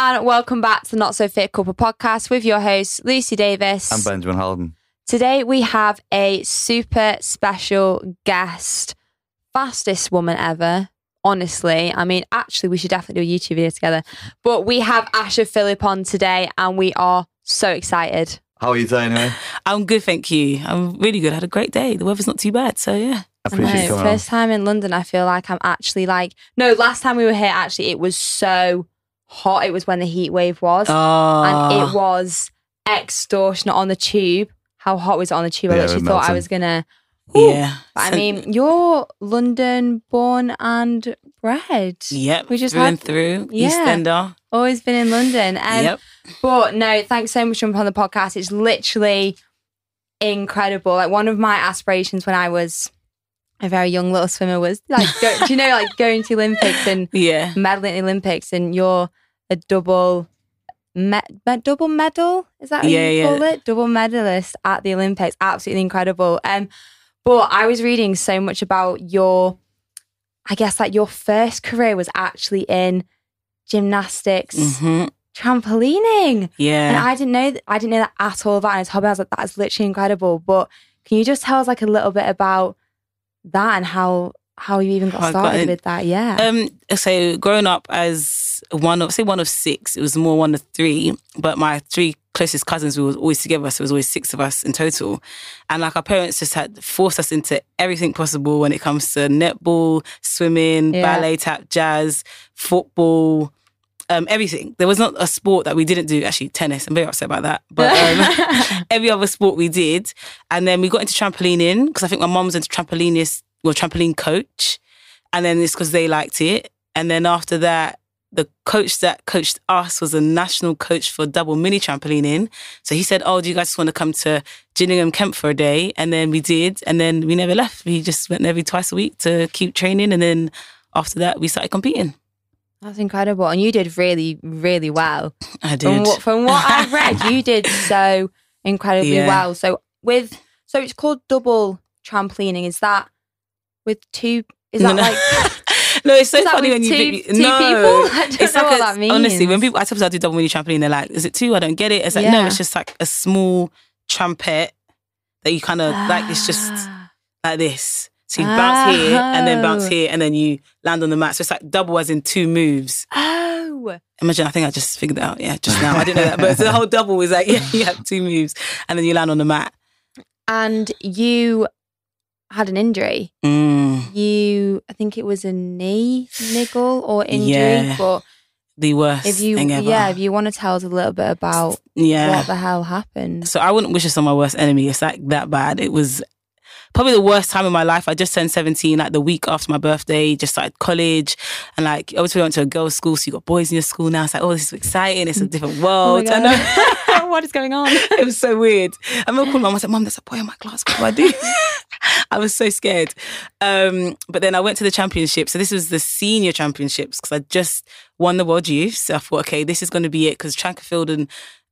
and welcome back to the Not So Fit Couple podcast with your hosts, Lucy Davis. I'm Benjamin Halden. Today we have a super special guest, fastest woman ever. Honestly, I mean, actually, we should definitely do a YouTube video together. But we have Asha Philip on today, and we are so excited. How are you doing, anyway? I'm good, thank you. I'm really good. I had a great day. The weather's not too bad, so yeah. I appreciate you know, coming first time in London, I feel like I'm actually like no. Last time we were here, actually, it was so hot. It was when the heat wave was, Oh, and it was extortionate on the tube. How hot was it on the tube? I Yeah, it literally thought I was gonna. yeah. But I mean, you're London born and bred. yep. we just through and had- through. Yeah. EastEnder. Always been in London. Um, yep. But no, thanks so much for jumping on the podcast. It's literally incredible. Like one of my aspirations when I was a very young little swimmer was like, go, do you know, like going to the Olympics and Yeah. medaling in the Olympics, and you're a double. Me- me- double medal is that what Yeah, you yeah. call it? Double medalist at the Olympics, absolutely incredible. Um, but I was reading so much about your, I guess like your first career was actually in gymnastics, hmm trampolining. And Yeah. I didn't know that, I didn't know that at all That his hobby. I was like, that's literally incredible. But can you just tell us like a little bit about that and how how you even got How I got started with that? Yeah. Um, so growing up as one of say one of six, it was more one of three. But my three closest cousins we were always together, so it was always six of us in total. And like our parents just had forced us into everything possible when it comes to netball, swimming, Yeah. ballet, tap, jazz, football. Um, everything. There was not a sport that we didn't do. Actually, tennis. I'm very upset about that. But um, every other sport we did. And then we got into trampolining because I think my mum was into trampolinist, well, trampoline coach. And then it's because they liked it. And then after that, the coach that coached us was a national coach for double mini trampolining. So he said, Oh, do you guys want to come to Gillingham Kemp for a day? And then we did. And then we never left. We just went every twice a week to keep training. And then after that, we started competing. That's incredible. And you did really, really well. I From did. what, from what I've read, you did so incredibly Yeah. well. So with so it's called double trampolining. Is that with two is that No, like no, it's so funny when you two, think- two no. people? I don't It's know like what a- that means. honestly, when people I sometimes I do double mini trampoline, they're like, "Is it two? I don't get it." It's like no, it's just like a small trumpet that you kind of like. It's just Ah. like this. So you bounce here and then bounce Oh. here and then you land on the mat. So it's like double as in two moves. Oh. Imagine, I think I just figured it out. Yeah, just now. I didn't know that. But the whole double is like, yeah, you have two moves and then you land on the mat. And you had an injury. Mm, You, I think it was a knee niggle or injury. Yeah. But the worst if you, thing ever. yeah, if you want to tell us a little bit about yeah. what the hell happened. So I wouldn't wish this on my worst enemy. It's like that bad. It was probably the worst time in my life. I just turned 17, like the week after my birthday, just started college. And like, obviously, we went to a girls' school, so you got boys in your school now. It's like, oh, this is exciting. It's a different Oh world. I know. What is going on? it was so weird. I remember calling mum. I said, "Mum, there's a boy in my class. What do I do?" I was so scared. Um, but then I went to the championship. So this was the senior championships because I just won the world youth. So I thought, okay, this is going to be it because track and field and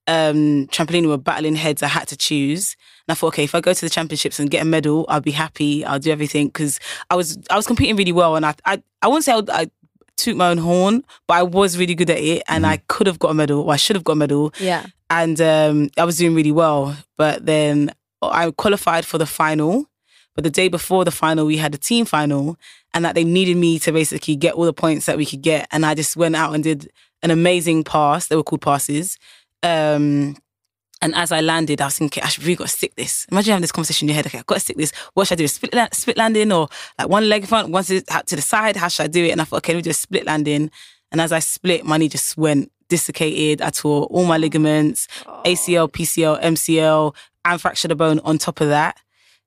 um, trampoline were battling heads. I had to choose, and I thought, okay, if I go to the championships and get a medal, I'll be happy. I'll do everything because I was I was competing really well, and I I, I won't say I, I toot my own horn, but I was really good at it, and I could have got a medal, or I should have got a medal Yeah. and um, I was doing really well. But then I qualified for the final. But the day before the final, we had a team final, and that they needed me to basically get all the points that we could get. And I just went out and did an amazing pass. They were called passes. Um, and as I landed, I was thinking, I should really got to stick this. Imagine having this conversation in your head. Okay, I've got to stick this. What should I do? Split, split landing or like one leg in front, one to, to the side? How should I do it? And I thought, okay, let me do a split landing. And as I split, my knee just went dislocated. I tore all my ligaments, ACL, PCL, MCL, and fractured a bone on top of that.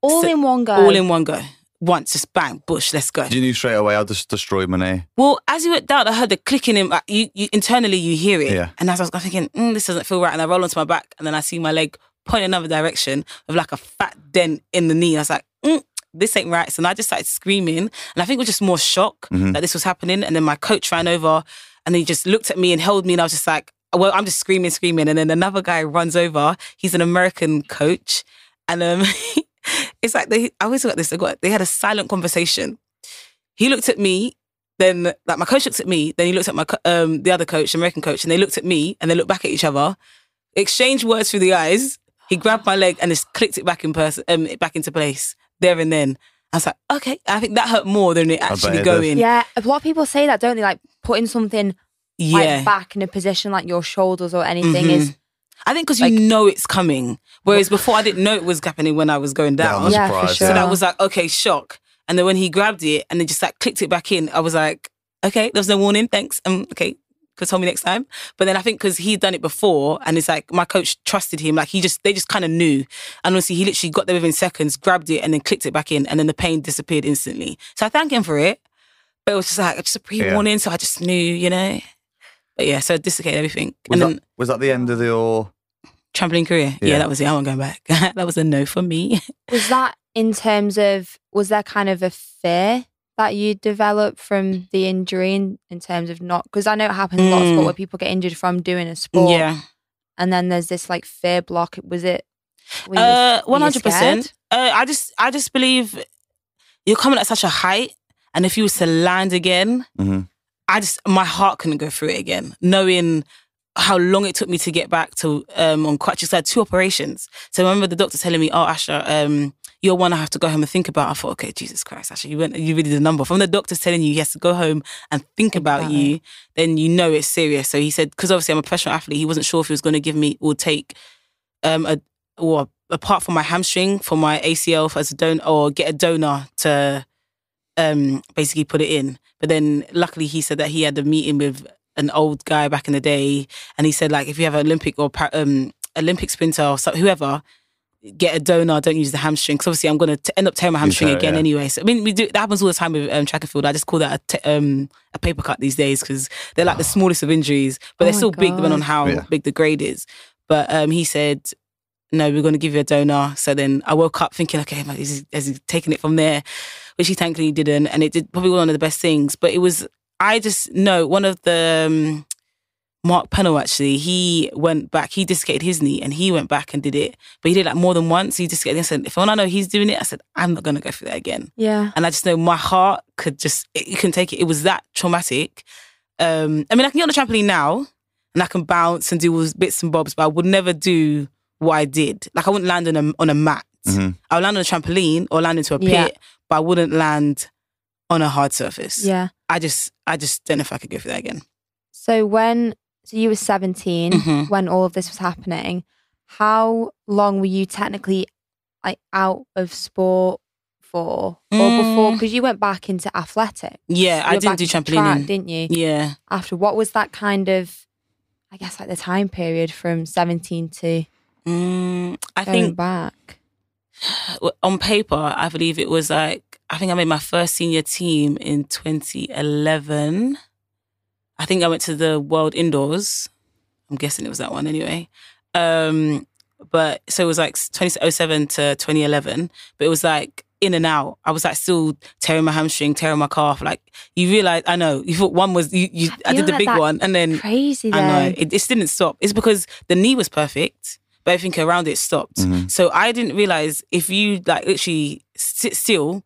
All So- in one go. All in one go. Once, just bang, bush, let's go. You knew straight away I'll just destroy my knee. Well, as you went down, I heard the clicking in. like, You, you internally you hear it, Yeah. and as I was thinking, mm, this doesn't feel right, and I roll onto my back, and then I see my leg point another direction of like a fat dent in the knee. I was like, mm, this ain't right. So I just started screaming, and I think it was just more shock Mhm. that this was happening. And then my coach ran over, and he just looked at me and held me, and I was just like, well, I'm just screaming, screaming, and then another guy runs over. He's an American coach, and um, it's like they. I always got this. They got they had a silent conversation. He looked at me then like my coach looks at me, then he looked at my um the other coach, the American coach, and they looked at me and they looked back at each other, exchanged words through the eyes. He grabbed my leg and just clicked it back in person, um, back into place there and then. I was like, okay. I think that hurt more than it actually going. did. Yeah, a lot of people say that, don't they? Like putting something Yeah. like back in a position like your shoulders or anything Mhm. is I think because Like- you know it's coming. Whereas before I didn't know it was happening when I was going Yeah, down. I'm Yeah, for sure. So that was like, okay, shock. And then when he grabbed it and then just like clicked it back in, I was like, okay, there was no warning, thanks. Um, okay, could tell me next time. But then I think because he'd done it before and it's like my coach trusted him, like he just, they just kind of knew. And honestly, he literally got there within seconds, grabbed it and then clicked it back in and then the pain disappeared instantly. So I thank him for it. But it was just like, just a pre warning. So I just knew, you know. But yeah, so I dislocated everything. Was, and that, then was that the end of your? trampoline career. Yeah. Yeah. that was it. I wasn't going back. that was a no for me. was that in terms of was there kind of a fear that you developed from the injury in, in terms of not because I know it happens a lot of Mm. sport where people get injured from doing a sport Yeah. and then there's this like fear block was it Uh, were one you hundred percent. Uh, I just, I just believe you're coming at such a height, and if you was to land again, Mhm. I just, my heart couldn't go through it again, knowing how long it took me to get back to um on crutches. I had two operations, so I remember the doctor telling me, "Oh, Asha, um, you're one I have to go home and think about." I thought, okay, Jesus Christ, Asha, you went, you really did a number. From the doctor's telling you he has to go home and think, about, about you, then you know it's serious. So he said, because obviously I'm a professional athlete, he wasn't sure if he was going to give me or take um a or apart from my hamstring for my ACL as a donor or get a donor to um basically put it in. But then luckily he said that he had a meeting with an old guy back in the day and he said like if you have an Olympic or um Olympic sprinter or so, whoever get a donor don't use the hamstring because obviously I'm going to end up tearing my hamstring tear again yeah. anyway so I mean we do that happens all the time with um, track and field I just call that a, t- um, a paper cut these days because they're like the smallest of injuries but Oh they're my still big depending on how Yeah. big the grade is but um, he said no, we're going to give you a donor. So then I woke up thinking, okay, like, is he, has he taken it from there? Which he thankfully didn't. And it did probably one of the best things. But it was, I just know one of the, um, Mark Pennell actually, he went back, he dislocated his knee and he went back and did it. But he did like more than once. He dislocated, I said, if when I know he's doing it, I said, I'm not going to go through that again. yeah And I just know my heart could just, it, you can take it. It was that traumatic. Um, I mean, I can get on the trampoline now and I can bounce and do all those bits and bobs, but I would never do what I did. Like I wouldn't land on a, on a mat. Mhm. I would land on a trampoline or land into a pit, Yeah. But I wouldn't land on a hard surface. yeah I just, I just don't know if I could go through that again. so when so you were 17 Mhm. when all of this was happening how long were you technically like out of sport for or before Mm. because you went back into athletics Yeah, I didn't do trampolining. track, didn't you Yeah. after what was that kind of i guess like the time period from 17 to Mm, I going think back on paper, I believe it was like I think I made my first senior team in 2011. I think I went to the World Indoors. I'm guessing it was that one anyway. Um, but so it was like 2007 to 2011. But it was like in and out. I was like still tearing my hamstring, tearing my calf. Like you realize, I know you thought one was you. you I feel did the like big one, and then crazy though I know it just didn't stop. It's because the knee was perfect, but everything around it stopped. Mhm. So I didn't realize if you like literally sit still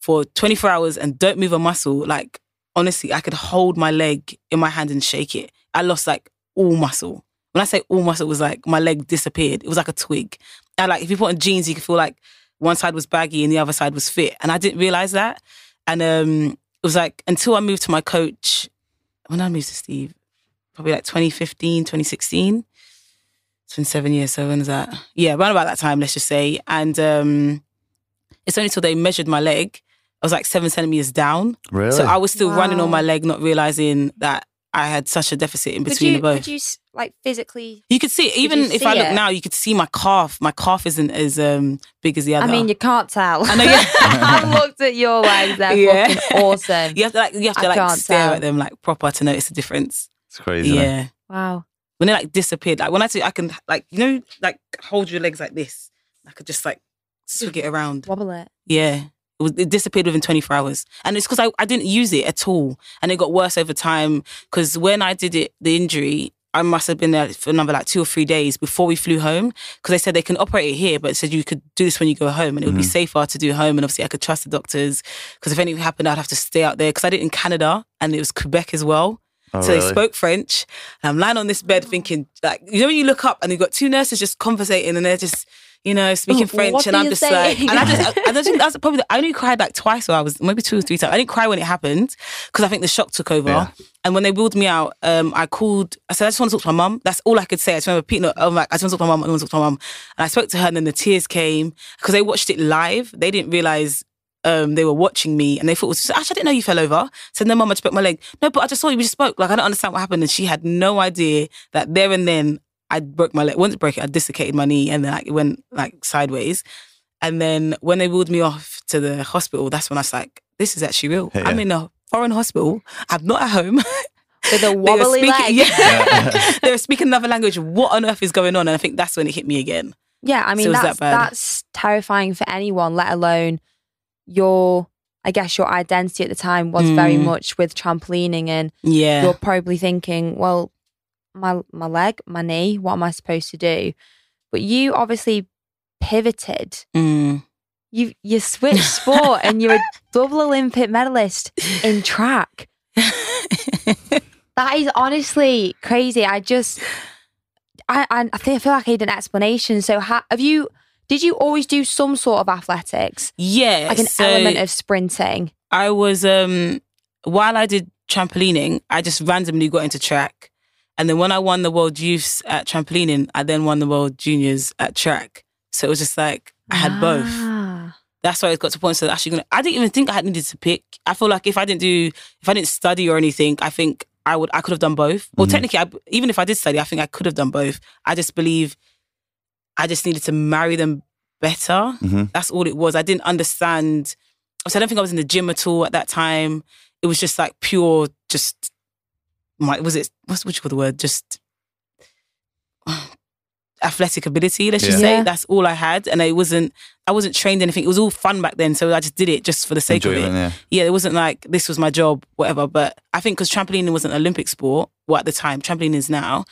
for 24 hours and don't move a muscle, like honestly, I could hold my leg in my hand and shake it. I lost like all muscle. When I say all muscle, it was like my leg disappeared. It was like a twig. And like if you put on jeans, you could feel like one side was baggy and the other side was fit. And I didn't realize that. And um, it was like until I moved to my coach, when I moved to Steve, probably like 2015, 2016. It's been seven years. So when is that? Yeah, around about that time, let's just say. And um, it's only till they measured my leg. I was like seven centimeters down. Really? So I was still running on my leg, not realizing that I had such a deficit in could between you the both. could you like physically You could see. Even you if see I look it? now, you could see my calf. My calf isn't as um, big as the other. I mean, you can't tell. I know, yeah. I've looked at your legs; they're Yeah. fucking awesome. you have to like you have to I like stare tell. at them like proper to notice the difference. it's crazy. yeah. Wow. When they like disappeared, like when I say I can like you know like hold your legs like this, I could just like swig it around. Wobble it. Yeah. It, was, it disappeared within 24 hours. And it's because I, I didn't use it at all. And it got worse over time. Because when I did it, the injury, I must have been there for another like two or three days before we flew home because they said they can operate it here, but it said you could do this when you go home and it would be mm-hmm. safer to do home. And obviously, I could trust the doctors because if anything happened, I'd have to stay out there because I did it in Canada and it was Quebec as well. Oh, so they spoke French. And I'm lying on this bed thinking, like, you know, when you look up and you've got two nurses just conversating and they're just, you know, speaking French. what And I'm you just like, and I just, I, I think that's probably, the, I only cried like twice or I was, maybe two or three times. I didn't cry when it happened because I think the shock took over. Yeah. And when they wheeled me out, um, I called, I said, I just want to talk to my mum. That's all I could say. I just remember Pete, I'm like, I just want to talk to my mum. I want to talk to my mum. And I spoke to her and then the tears came because they watched it live. They didn't realize um, they were watching me and they thought, it was, Ash, I didn't know you fell over. said, no, mum, I just broke my leg. No, but I just saw you, we just spoke. Like, I don't understand what happened. And she had no idea that there and then I broke my leg. Once it broke it, I dislocated my knee and then like, it went like sideways. And then when they wheeled me off to the hospital, that's when I was like, this is actually real. Yeah. I'm in a foreign hospital. I'm not at home. With a They were wobbly leg. speaking, Yeah. they were speaking another language. What on earth is going on? And I think that's when it hit me again. Yeah, I mean So is that that's terrifying for anyone, let alone your I guess your identity at the time was very Mm. much with trampolining and Yeah. you're probably thinking, well, my my leg, my knee, what am I supposed to do? But you obviously pivoted. Mm. You you switched sport and you're a double Olympic medalist in track. That is honestly crazy. I just, I, I, I think I feel like I need an explanation. So, ha, have you? Did you always do some sort of athletics, yeah. like an so element of sprinting? I was um while I did trampolining, I just randomly got into track. And then when I won the world youths at trampolining, I then won the world juniors at track. So it was just like I had both. Ah. That's why it got to a point. So actually, gonna, I didn't even think I had needed to pick. I feel like if I didn't do, if I didn't study or anything, I think I would, I could have done both. Well, Mhm. technically, I, even if I did study, I think I could have done both. I just believe I just needed to marry them better. Mhm. That's all it was. I didn't understand. So I don't think I was in the gym at all at that time. It was just like pure, just my was it? What's what you call the word? Just athletic ability. Let's just say Yeah. that's all I had, and I wasn't. I wasn't trained anything. It was all fun back then, so I just did it just for the sake of it. Yeah. Yeah, it wasn't like this was my job, whatever. But I think because trampolining was an Olympic sport, well at the time, trampolining is now,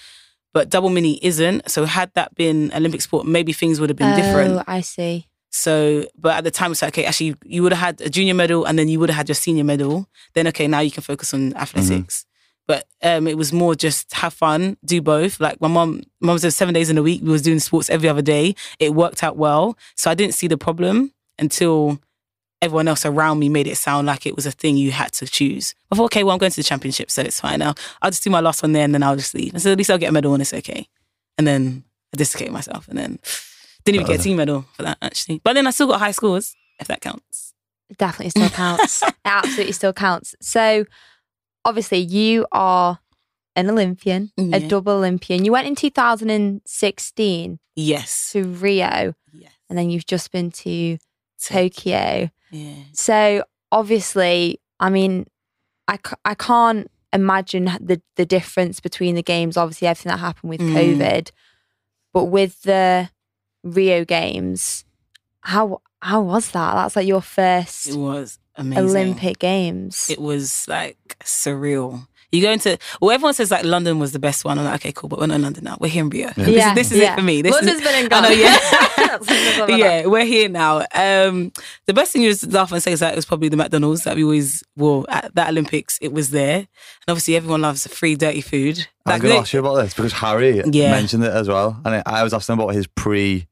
but double mini isn't. So had that been Olympic sport, maybe things would have been different. Oh, I see. So, but at the time, it's like, okay, actually, you would have had a junior medal and then you would have had your senior medal. Then, okay, now you can focus on athletics. But um, it was more just have fun, do both. Like my mom, mom said seven days in a week. We was doing sports every other day. It worked out well. So I didn't see the problem until everyone else around me made it sound like it was a thing you had to choose. I thought, okay, well, I'm going to the championship, so it's fine now. I'll just do my last one there and then I'll just leave. And so at least I'll get a medal and it's okay. And then I dislocated myself and then didn't even get a uh. team medal for that actually. But then I still got high scores, if that counts. Definitely still counts. it absolutely still counts. So, obviously, you are an Olympian, a double Olympian. You went in 2016 Yes. to Rio, Yes. and then you've just been to Tokyo. Yeah. So obviously, I mean, I, I can't imagine the the difference between the games. Obviously, everything that happened with Mm. COVID, but with the Rio Games, how how was that? That's like your first It was amazing. Olympic Games. It was like surreal. You go into well, everyone says like London was the best one. I'm like, okay, cool, but we're not in London now. We're here in Rio. This, Yeah, is, this is yeah. it for me. This London's is, been and I know, gone. yeah. That's another one. yeah, we're here now. Um, the best thing you just laugh and say is that it was probably the McDonald's that we always wore at that Olympics. It was there, and obviously everyone loves free dirty food. I'm going to ask you about this because Harry Yeah. mentioned it as well. And I, I was asking about his pre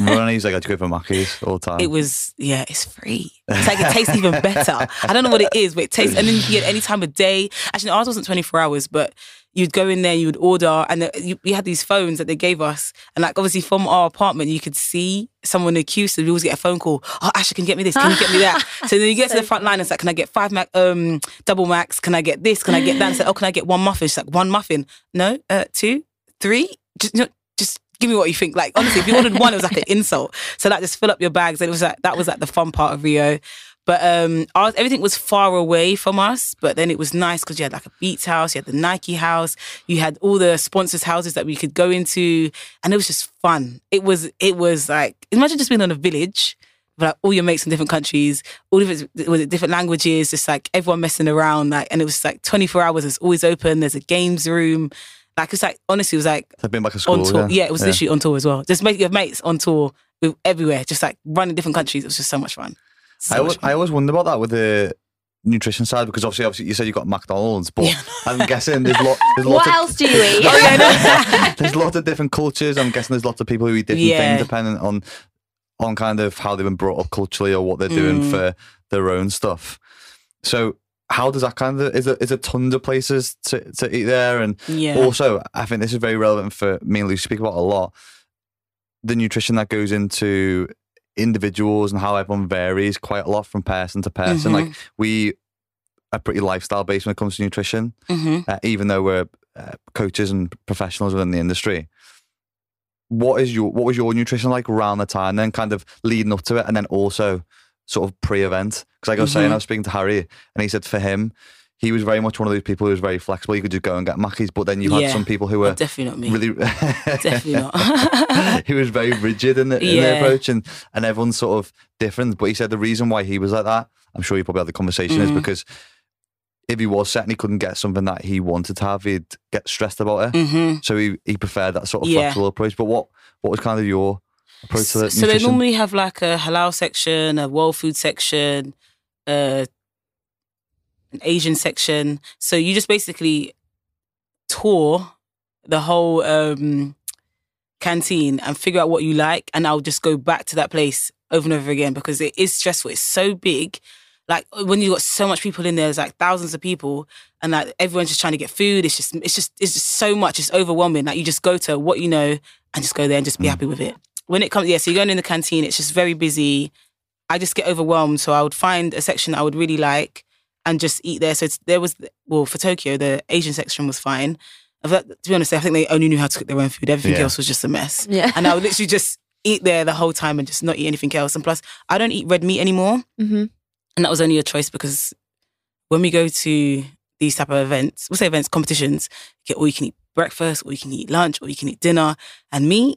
run. He's like, I'd go for Mackey's all the time. It was, yeah, it's free. It's like it tastes even better. I don't know what it is, but it tastes, and then you get any time of day. Actually, ours wasn't 24 hours, but you'd go in there, you would order, and the, you, we had these phones that they gave us. And like, obviously, from our apartment, you could see someone in the queue. So we always get a phone call, Oh, Ashley, can you get me this? Can you get me that? so then you get to the front line, and it's like, Can I get five Mac, um, double Max? Can I get this? Can I get that? And it's like, Oh, can I get one muffin? She's like, One muffin? No, uh, two, three? Just, you know, just give me what you think. Like honestly, if you ordered one, it was like an insult. So like just fill up your bags. And it was like that was like the fun part of Rio. But um, everything was far away from us. But then it was nice because you had like a Beats house, you had the Nike house, you had all the sponsors' houses that we could go into, and it was just fun. It was it was like imagine just being on a village. Like all your mates in different countries, all different with different languages, just like everyone messing around, like, and it was like twenty four hours. It's always open. There's a games room, Like it's like honestly, it was like I've been back to school. on tour. Yeah, yeah, it was literally on tour as well. Just make your mates on tour with everywhere, just like running different countries. It was just so much fun. So I always, much fun. I always wonder about that with the nutrition side because obviously, obviously, you said you got McDonald's, but Yeah. I'm guessing there's, lot, there's What of else do you eat? Oh, yeah, no. there's lots of different cultures. I'm guessing there's lots of people who eat different Yeah. things depending on on kind of how they've been brought up culturally or what they're doing Mm. for their own stuff. So how does that kind of is there is there tons of places to, to eat there and yeah. also I think this is very relevant for me and Lucy speak about a lot the nutrition that goes into individuals and how everyone varies quite a lot from person to person. Mhm. Like we are pretty lifestyle based when it comes to nutrition hmm uh, even though we're uh, coaches and professionals within the industry. What is your what was your nutrition like around the time? Then kind of leading up to it, and then also sort of pre-event. Because like I was saying, Mhm. I was speaking to Harry, and he said for him, he was very much one of those people who was very flexible. You could just go and get Mackies, but then you had Yeah. some people who were Definitely not me. really Definitely not. he was very rigid in the, in Yeah. approach, and and everyone's sort of different. But he said the reason why he was like that, I'm sure you probably had the conversation, is Mhm. because if he was set and he couldn't get something that he wanted to have, he'd get stressed about it. hmm So he, he preferred that sort of Yeah. flexible approach. But what what was kind of your approach to the So they normally have like a halal section, a world food section, uh, an Asian section. So you just basically tour the whole um, canteen and figure out what you like, and I'll just go back to that place over and over again because it is stressful. It's so big. Like when you've got so much people in there, there's like thousands of people, and like everyone's just trying to get food. It's just, it's just, it's just so much. It's overwhelming. Like you just go to what you know and just go there and just be Mm. happy with it. When it comes, yeah, so you're going in the canteen. It's just very busy. I just get overwhelmed, so I would find a section I would really like and just eat there. So it's, there was, well, for Tokyo, the Asian section was fine. But to be honest, I think they only knew how to cook their own food. Everything Yeah. else was just a mess. Yeah. And I would literally just eat there the whole time and just not eat anything else. And plus, I don't eat red meat anymore. hmm And that was only a choice because when we go to these type of events, we'll say events, competitions, you get all you can eat breakfast, or you can eat lunch, or you can eat dinner. And me,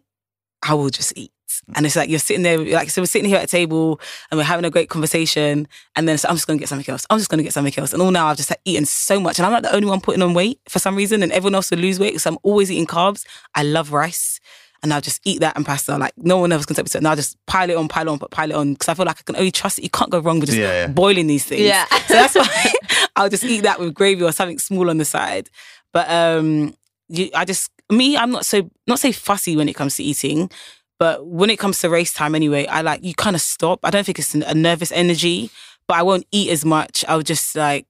I will just eat. And it's like you're sitting there, like so we're sitting here at a table and we're having a great conversation, and then so I'm just gonna get something else. I'm just gonna get something else. And all now I've just like, eaten so much, and I'm not the only one putting on weight for some reason, and everyone else will lose weight. So I'm always eating carbs. I love rice, and I'll just eat that and pasta. Like no one else can take me to it. And I'll just pile it on, pile it on, but pile it on because I feel like I can only trust it. You can't go wrong with just Yeah, yeah. boiling these things. Yeah. So that's why I'll just eat that with gravy or something small on the side. But um, you, I just me, I'm not so not say fussy when it comes to eating, but when it comes to race time, anyway, I like you kind of stop. I don't think it's a nervous energy, but I won't eat as much. I'll just like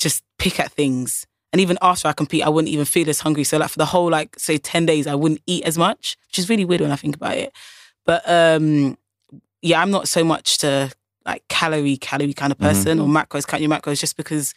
just pick at things. And even after I compete, I wouldn't even feel as hungry. So like for the whole like say ten days, I wouldn't eat as much, which is really weird when I think about it. But um, yeah, I'm not so much to like calorie calorie kind of Mhm. person or macros count your macros just because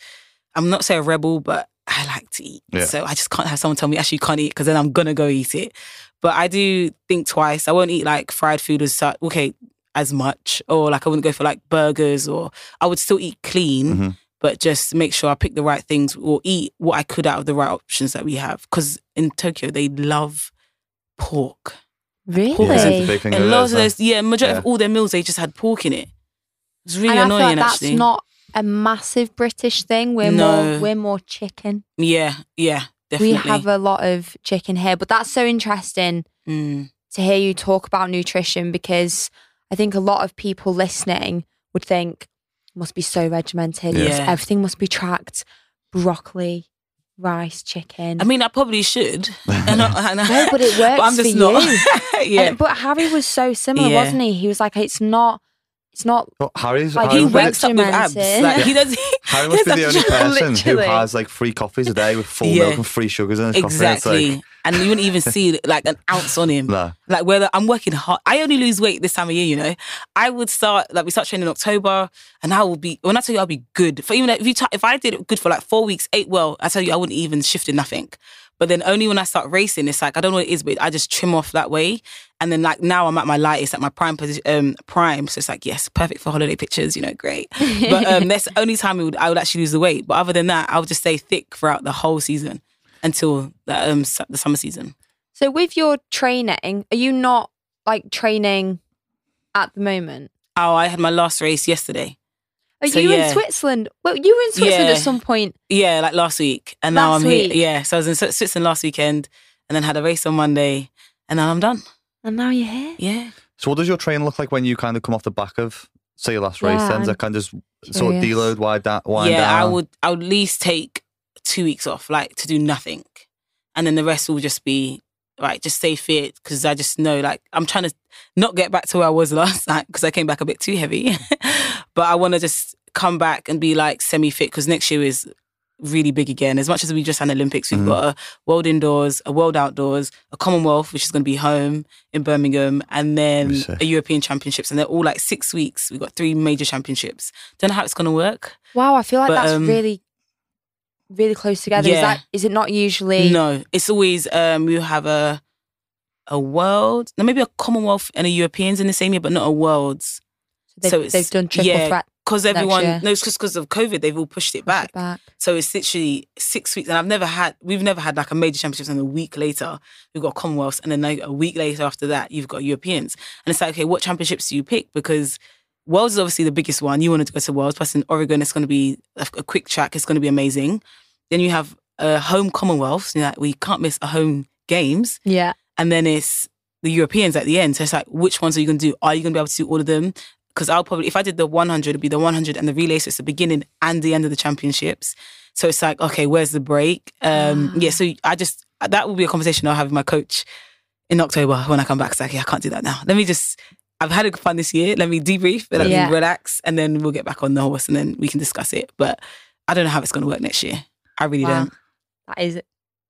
I'm not say a rebel, but I like to eat. Yeah. So I just can't have someone tell me actually you can't eat because then I'm gonna go eat it. But I do think twice. I won't eat like fried food as such. Okay, as much or like I wouldn't go for like burgers or I would still eat clean. Mhm. But just make sure I pick the right things or eat what I could out of the right options that we have. Because in Tokyo, they love pork. Really? Yeah, it's a big thing. And over lots of those, yeah, majority Yeah. of all their meals, they just had pork in it. It's really and I annoying, feel like that's actually. not a massive British thing. We're No. more we're more chicken. yeah, yeah, definitely. We have a lot of chicken here, but that's so interesting Mm, to hear you talk about nutrition because I think a lot of people listening would think must be so regimented. Yeah. Yes, Everything must be tracked. Broccoli, rice, chicken. I mean, I probably should. And I- and I- no, but it works I'm just for not. you. yeah. And- but Harry was so similar, Yeah. wasn't he? He was like, it's not, it's not. But Harry's Like, Harry he Harry must wakes be, up with abs. regimented. Like, he does. Harry must be the only person Literally. who has like three coffees a day with full Yeah. milk and free sugars in his coffee. Exactly. It's and you wouldn't even see like an ounce on him. like, nah. Like whether I'm working hard, I only lose weight this time of year. You know, I would start like we start training in October, and I will be when I tell you I'll be good for even if you t- if I did it good for like four weeks, ate well, I tell you I wouldn't even shift in nothing. But then only when I start racing, it's like I don't know what it is, but I just trim off that way. And then like now I'm at my lightest, at my prime position, um, prime. So it's like yes, perfect for holiday pictures. You know, great. But um, that's the only time would, I would actually lose the weight. But other than that, I would just stay thick throughout the whole season until the um the summer season. So with your training, are you not like training at the moment? Oh, I had my last race yesterday. Are So, you yeah. in Switzerland? Well, you were in Switzerland Yeah. at some point. Yeah, like last week, and now I'm week? here. Yeah, so I was in Switzerland last weekend, and then had a race on Monday, and now I'm done. And now you're here. Yeah. So, what does your train look like when you kind of come off the back of, say, your last race? Yeah, Then, is I'm it kind of just sort of curious. deload, wind down, wind yeah, I would. I would at least take two weeks off, like to do nothing, and then the rest will just be right. Just stay fit because I just know, like, I'm trying to not get back to where I was last night because I came back a bit too heavy, but I want to just come back and be like semi fit because next year is really big again. As much as we just had Olympics, we've Mhm. got a World Indoors, a World Outdoors, a Commonwealth, which is going to be home in Birmingham, and then a European Championships, and they're all like six weeks. We've got three major championships. Don't know how it's going to work. Wow, I feel like But, that's um, really, really close together. Is that? Is it not usually? No, it's always um we have a a world, no, maybe a Commonwealth and a Europeans in the same year, but not a worlds. They've, So it's- they've done triple yeah, threat. Because everyone, year. no, it's just because of COVID, they've all pushed it back. it back. So it's literally six weeks, and I've never had, we've never had like a major championships, and a week later we've got Commonwealths, and then like a week later after that you've got Europeans, and it's like, okay, what championships do you pick? Because Worlds is obviously the biggest one. You want to go to Worlds, plus in Oregon, it's going to be a, a quick track. It's going to be amazing. Then you have a home Commonwealths, you know, we can't miss a home games, Yeah. and then it's the Europeans at the end. So it's like, which ones are you going to do? Are you going to be able to do all of them? Because I'll probably, if I did the 100, it'd be the 100 and the relay. So it's the beginning and the end of the championships. So it's like, okay, where's the break? Um, Ah. Yeah, so I just, that will be a conversation I'll have with my coach in October when I come back. It's like, yeah, I can't do that now. Let me just, I've had a good fun this year. Let me debrief, let Yeah. me relax, and then we'll get back on the horse and then we can discuss it. But I don't know how it's going to work next year. I really Wow. don't. That is.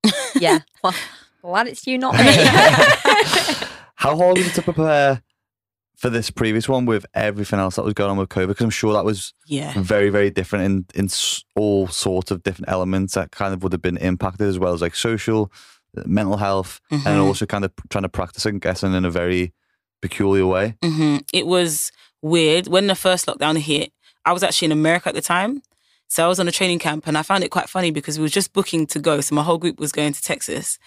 Yeah. well, glad it's you, not me. How hard was it to prepare for this previous one with everything else that was going on with COVID? Because I'm sure that was Yeah. very, very different in, in all sorts of different elements that kind of would have been impacted as well as like social, uh, mental health, and Mhm. also kind of trying to practice and guessing in a very peculiar way. hmm It was weird when the first lockdown hit. I was actually in America at the time, so I was on a training camp, and I found it quite funny because we were just booking to go. So my whole group was going to Texas,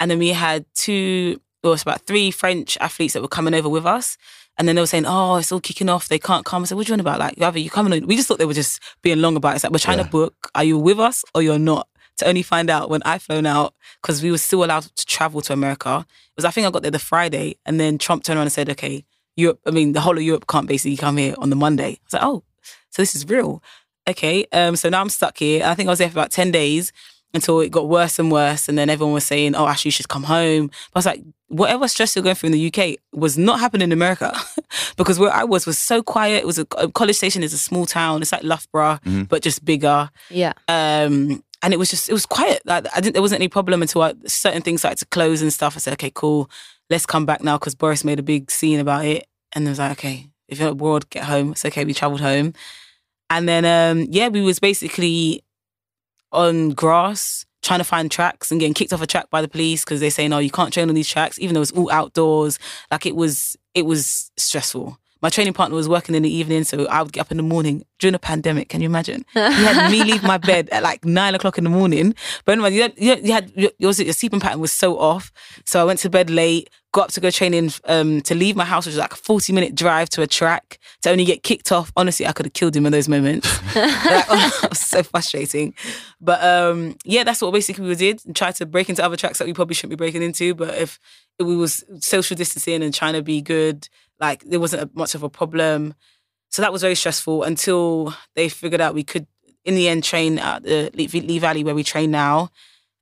and then we had two, well, it's about three French athletes that were coming over with us. And then they were saying, "Oh, it's all kicking off. They can't come." I said, "What do you want about? Like, you coming? We just thought they were just being long about it. It's like we're trying Yeah. to book. Are you with us or you're not?" To only find out when I flown out because we were still allowed to travel to America. It was I think I got there the Friday, and then Trump turned around and said, "Okay, Europe. I mean, the whole of Europe can't basically come here on the Monday." I was like, "Oh, so this is real." Okay, um, so now I'm stuck here. I think I was there for about ten days until it got worse and worse, and then everyone was saying, "Oh, actually, you should come home." But I was like, whatever stress you're going through in the UK was not happening in America, because where I was was so quiet. It was a, a College Station is a small town. It's like Loughborough, Mhm. but just bigger yeah. um, and it was just it was quiet. Like I didn't there wasn't any problem until I, certain things started to close and stuff. I said, okay, cool, let's come back now because Boris made a big scene about it, and I was like, okay, if you're abroad, get home. It's okay. We travelled home, and then um, yeah, we was basically on grass trying to find tracks and getting kicked off a track by the police because they say no, you can't train on these tracks, even though it's all outdoors. Like it was it was stressful. My training partner was working in the evening, so I would get up in the morning during a pandemic. Can you imagine? You had me leave my bed at like nine o'clock in the morning. But anyway, you had, you had, you had your, your sleeping pattern was so off. So I went to bed late, got up to go training, um, to leave my house, which was like a 40 minute drive to a track to only get kicked off. Honestly, I could have killed him in those moments. like, was so frustrating. But um, yeah, that's what basically we did. And tried to break into other tracks that we probably shouldn't be breaking into. But if we was social distancing and trying to be good, like there wasn't a, much of a problem. So that was very stressful until they figured out we could, in the end, train at the Lee Valley where we train now.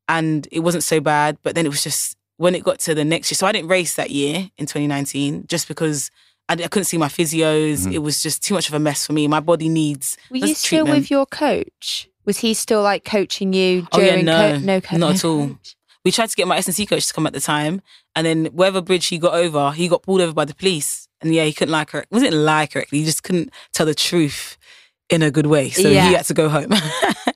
And it wasn't so bad. But then it was just when it got to the next year. So I didn't race that year in 2019 just because I, I couldn't see my physios. Mhm. It was just too much of a mess for me. My body needs. Were you still treatment. with your coach? Was he still like coaching you Oh, yeah, during no. co- no coach? Not at all. we tried to get my S&C coach to come at the time, and then wherever bridge he got over, he got pulled over by the police. And yeah, he couldn't lie correct. wasn't lie correctly. He just couldn't tell the truth in a good way. So Yeah. he had to go home.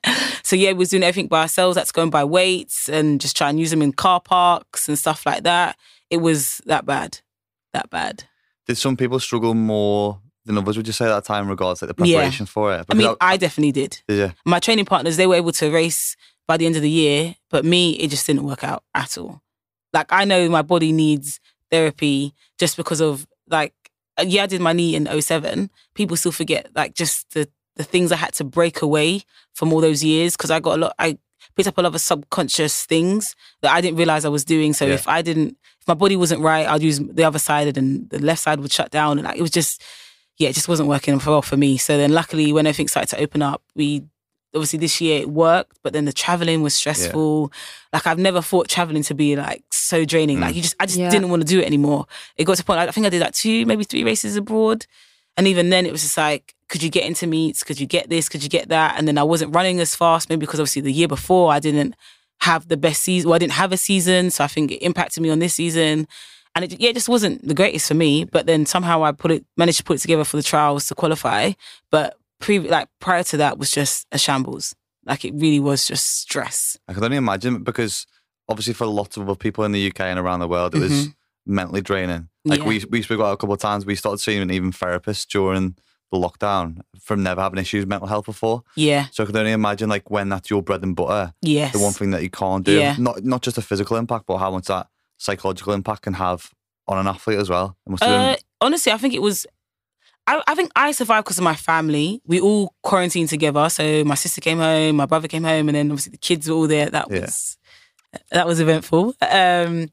so yeah, we was doing everything by ourselves. That's going by weights and just try and use them in car parks and stuff like that. It was that bad, that bad. Did some people struggle more than others? Would you say at that time, in regards to like, the Yeah. preparation for it? I mean, Because I definitely did. did you? my training partners, they were able to race by the end of the year, but me, it just didn't work out at all. Like I know my body needs therapy just because of like uh, yeah, I did my knee in 07. People still forget like just the the things I had to break away from all those years because I got a lot. I picked up a lot of subconscious things that I didn't realize I was doing. So Yeah. if I didn't, if my body wasn't right, I'd use the other side, and the left side would shut down, and like it was just, yeah, it just wasn't working for well for me. So then, luckily, when everything started to open up, we obviously this year it worked, but then the traveling was stressful. Like I've never thought traveling to be like so draining. Like mm. you just, I just Yeah. didn't want to do it anymore. It got to a point. I think I did like two, maybe three races abroad, and even then it was just like, could you get into meets? Could you get this? Could you get that? And then I wasn't running as fast, maybe because obviously the year before I didn't have the best season. Well, I didn't have a season, so I think it impacted me on this season. And it, yeah, it just wasn't the greatest for me. But then somehow I put it, managed to put it together for the trials to qualify. But pre, like prior to that was just a shambles. Like it really was just stress. I could only imagine because obviously for lots of people in the UK and around the world, it was mm-hmm. mentally draining. Like Yeah. we we spoke about a couple of times. We started seeing even therapists during the lockdown from never having issues with mental health before. Yeah, So I could only imagine like when that's your bread and butter, yes. the one thing that you can't do. Yeah. Not not just a physical impact, but how much that psychological impact can have on an athlete as well. Uh, honestly, I think it was. I, I think I survived because of my family. We all quarantined together. So my sister came home, my brother came home, and then obviously the kids were all there. That Yeah. was that was eventful. Um,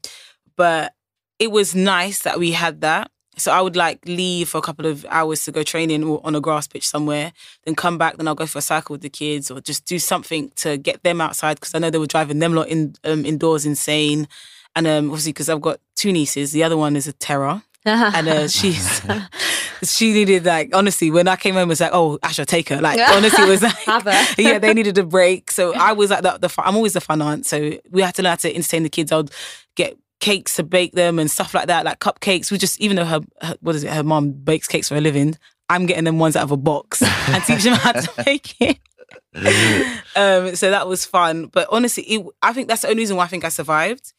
but it was nice that we had that. So I would like leave for a couple of hours to go training or on a grass pitch somewhere, then come back. Then I'll go for a cycle with the kids or just do something to get them outside because I know they were driving them lot in um, indoors insane. And um, obviously, because I've got two nieces, the other one is a terror. And uh, she's she needed like honestly when I came home it was like oh Asha take her. Like honestly it was like yeah they needed a break. So I was like the, the I'm always the fun aunt. So we had to learn how to entertain the kids. I'd get cakes to bake them and stuff like that like cupcakes we just even though her, her what is it her mom bakes cakes for a living I'm getting them ones out of a box and teach them how to make it um, so that was fun. But honestly, it, I think that's the only reason why I think I survived.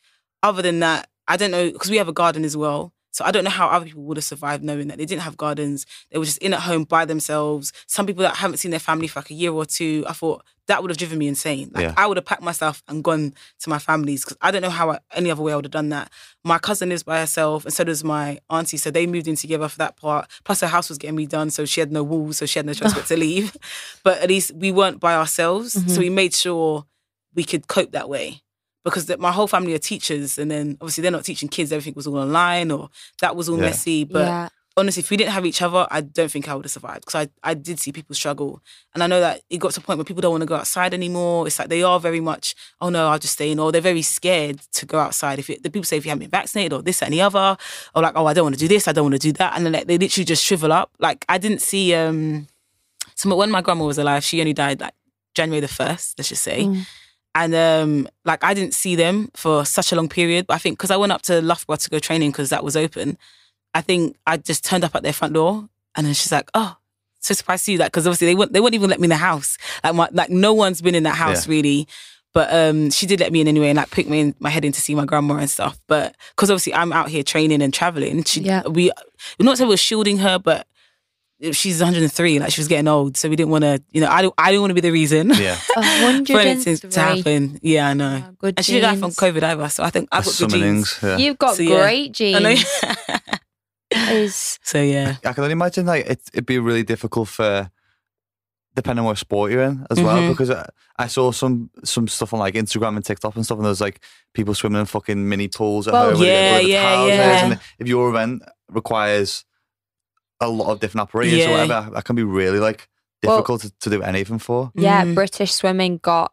Other than that, I don't know because we have a garden as well. So I don't know how other people would have survived knowing that they didn't have gardens. They were just in at home by themselves. Some people that haven't seen their family for like a year or two. I thought that would have driven me insane. Like Yeah. I would have packed myself and gone to my family's because I don't know how I, any other way I would have done that. My cousin lives by herself, and so does my auntie. So they moved in together for that part. Plus, her house was getting redone, so she had no walls, so she had no choice but to leave. But at least we weren't by ourselves, so mm-hmm. we made sure we could cope that way. Because that my whole family are teachers, and then obviously they're not teaching kids. Everything was all online, or that was all Yeah. messy. But yeah. honestly, if we didn't have each other, I don't think I would have survived because I, I did see people struggle. And I know that it got to a point where people don't want to go outside anymore. It's like they are very much, oh no, I'll just stay in, or they're very scared to go outside. If it, the people say if you haven't been vaccinated or this, that, and the other, or like, oh, I don't want to do this, I don't want to do that. And then like, they literally just shrivel up. Like I didn't see, um, so when my grandma was alive, she only died like January the 1st, let's just say. Mm. And um, like I didn't see them for such a long period. But I think because I went up to Loughborough to go training because that was open, I think I just turned up at their front door and then she's like, "Oh, so surprised to see you." That because obviously they wouldn't they wouldn't even let me in the house. Like my, like no one's been in that house Yeah. really. But um, she did let me in anyway and like pick me in my head in to see my grandma and stuff. But because obviously I'm out here training and traveling, she Yeah. we we're not saying we're shielding her, but she's 103, like she was getting old, so we didn't want to, you know, I don't I didn't want to be the reason yeah. A hundred for and anything to happen. Yeah, I know. Yeah, good and she didn't die from. COVID either, so I think I've got Some good genes. innings, yeah. You've got So, yeah. great I know. genes. Is so yeah. I can only imagine like it, it'd be really difficult for depending on what sport you're in as well Mhm. because I, I saw some some stuff on like Instagram and TikTok and stuff and there's like people swimming in fucking mini pools at Well, home yeah, yeah, yeah. and if your event requires a lot of different apparatus Yeah. or whatever that can be really like Well- difficult to, to do anything for yeah, Mm. British swimming got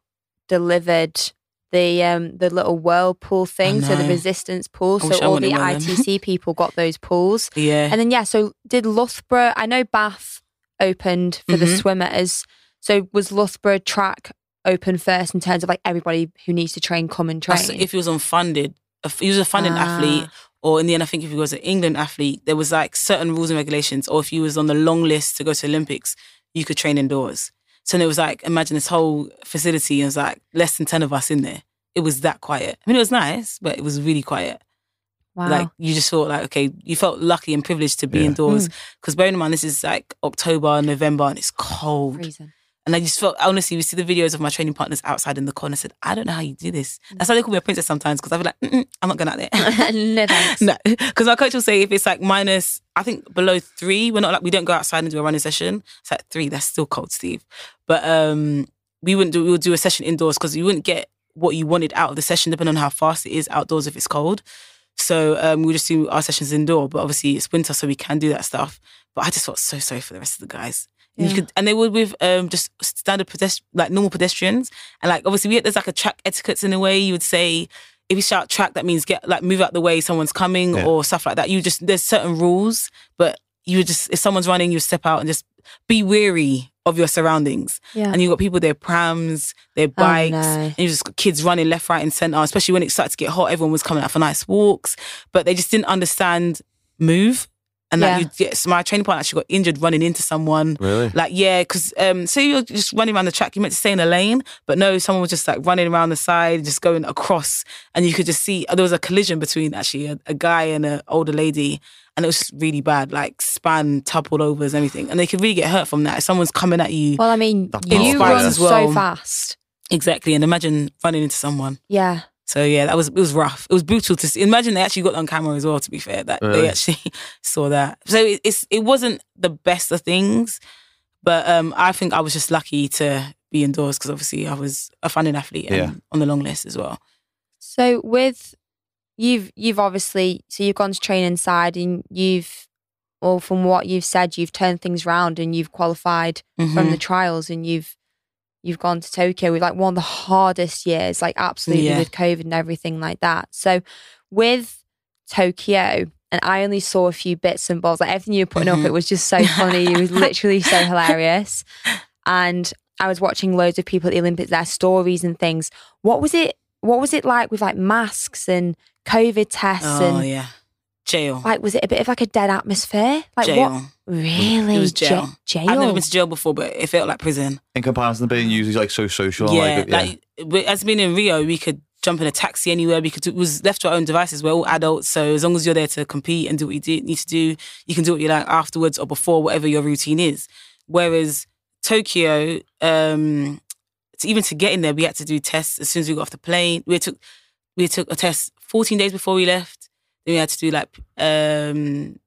delivered the um the little whirlpool thing, so the resistance pool. I So all the wanted one of them. ITC people got those pools. Yeah. And then yeah, so did Loughborough I know Bath opened for the Mhm. swimmers. So was Loughborough track open first in terms of like everybody who needs to train come and train? Also, if he was unfunded, if he was a funded Ah. athlete, or in the end, I think if he was an England athlete, there was like certain rules and regulations. Or if he was on the long list to go to Olympics, you could train indoors. So then it was like, imagine this whole facility, and it was like less than 10 of us in there. It was that quiet. I mean, it was nice, but it was really quiet. wow. Like you just thought like, okay, you felt lucky and privileged to be Yeah. indoors. Hmm. Because bearing in mind, this is like October, November, and it's cold. Freezing. And I just felt, honestly, we see the videos of my training partners outside in the corner. I said, I don't know how you do this. That's why they call me a princess sometimes because I feel like, I'm not going out there. no thanks. no, because my coach will say if it's like minus, I think below three, we're not like we don't go outside and do a running session. It's like three, that's still cold, Steve. But um, we wouldn't do we would do a session indoors because you wouldn't get what you wanted out of the session depending on how fast it is outdoors if it's cold. So um, we just do our sessions indoor, but obviously it's winter, so we can do that stuff. But I just felt so sorry for the rest of the guys. And You could, and they were with um, just standard pedest- like normal pedestrians, and like obviously we, there's like a track etiquettes in a way. You would say if you shout track, that means get like move out the way, someone's coming Yeah. or stuff like that. You just there's certain rules, but you would just if someone's running, you step out and just be wary of your surroundings. Yeah. And you got people their prams, their Oh, bikes, no. and you just got kids running left, right, and center. Especially when it started to get hot, everyone was coming out for nice walks, but they just didn't understand move. And Yeah. like you get so my training partner actually got injured running into someone. Really? Like, yeah, because um, say you're just running around the track, you meant to stay in a lane, but no, someone was just like running around the side, just going across, and you could just see there was a collision between actually a, a guy and an older lady, and it was really bad, like span, toppled overs, and everything, and they could really get hurt from that. If someone's coming at you, Well, I mean, you run as so fast. exactly, and imagine running into someone. Yeah. So yeah, that was it was rough. It was brutal to see. Imagine they actually got on camera as well. To be fair, that Really? they actually saw that. So it, it's it wasn't the best of things, but um, I think I was just lucky to be indoors because obviously I was a funding athlete and Yeah. on the long list as well. So with you've you've obviously so you've gone to train inside and you've well from what you've said you've turned things around and you've qualified from Mhm. the trials and you've you've gone to Tokyo with like one of the hardest years like absolutely Yeah. with COVID and everything like that. So with Tokyo and I only saw a few bits and bobs like everything you were putting Mhm. up it was just so funny it was literally so hilarious and I was watching loads of people at the Olympics their stories and things what was it what was it like with like masks and COVID tests oh and yeah, jail, like was it a bit of like a dead atmosphere? Like jail. what really? It was Ja- jail. jail. I've never been to jail before, but it felt like prison. In comparison to being usually like so social. yeah, like, yeah. like we- as being in Rio, we could jump in a taxi anywhere. We could it was left to our own devices. We're all adults, so as long as you're there to compete and do what you do, need to do, you can do what you like afterwards or before, whatever your routine is. Whereas Tokyo, um, to, even to get in there, we had to do tests as soon as we got off the plane. We took we took a test 14 days before we left. Then we had to do like um,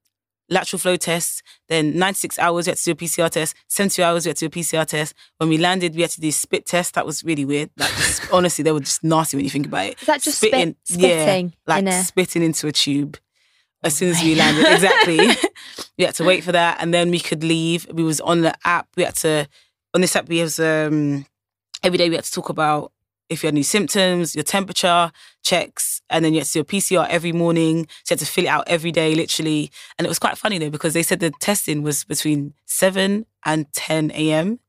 lateral flow tests. Then 96 hours, we had to do a PCR test. 72 hours, we had to do a PCR test. When we landed, we had to do spit test. That was really weird. Like, just- honestly, they were just nasty when you think about it. Is that just spit, yeah, spitting like in a spitting into a tube. As soon as we landed, exactly. we had to wait for that, and then we could leave. We was on the app. We had to on this app. We was um every day we had to talk about if you had any symptoms, your temperature checks, and then you had to do a PCR every morning. So you had to fill it out every day, literally. And it was quite funny though because they said the testing was between seven and ten a.m.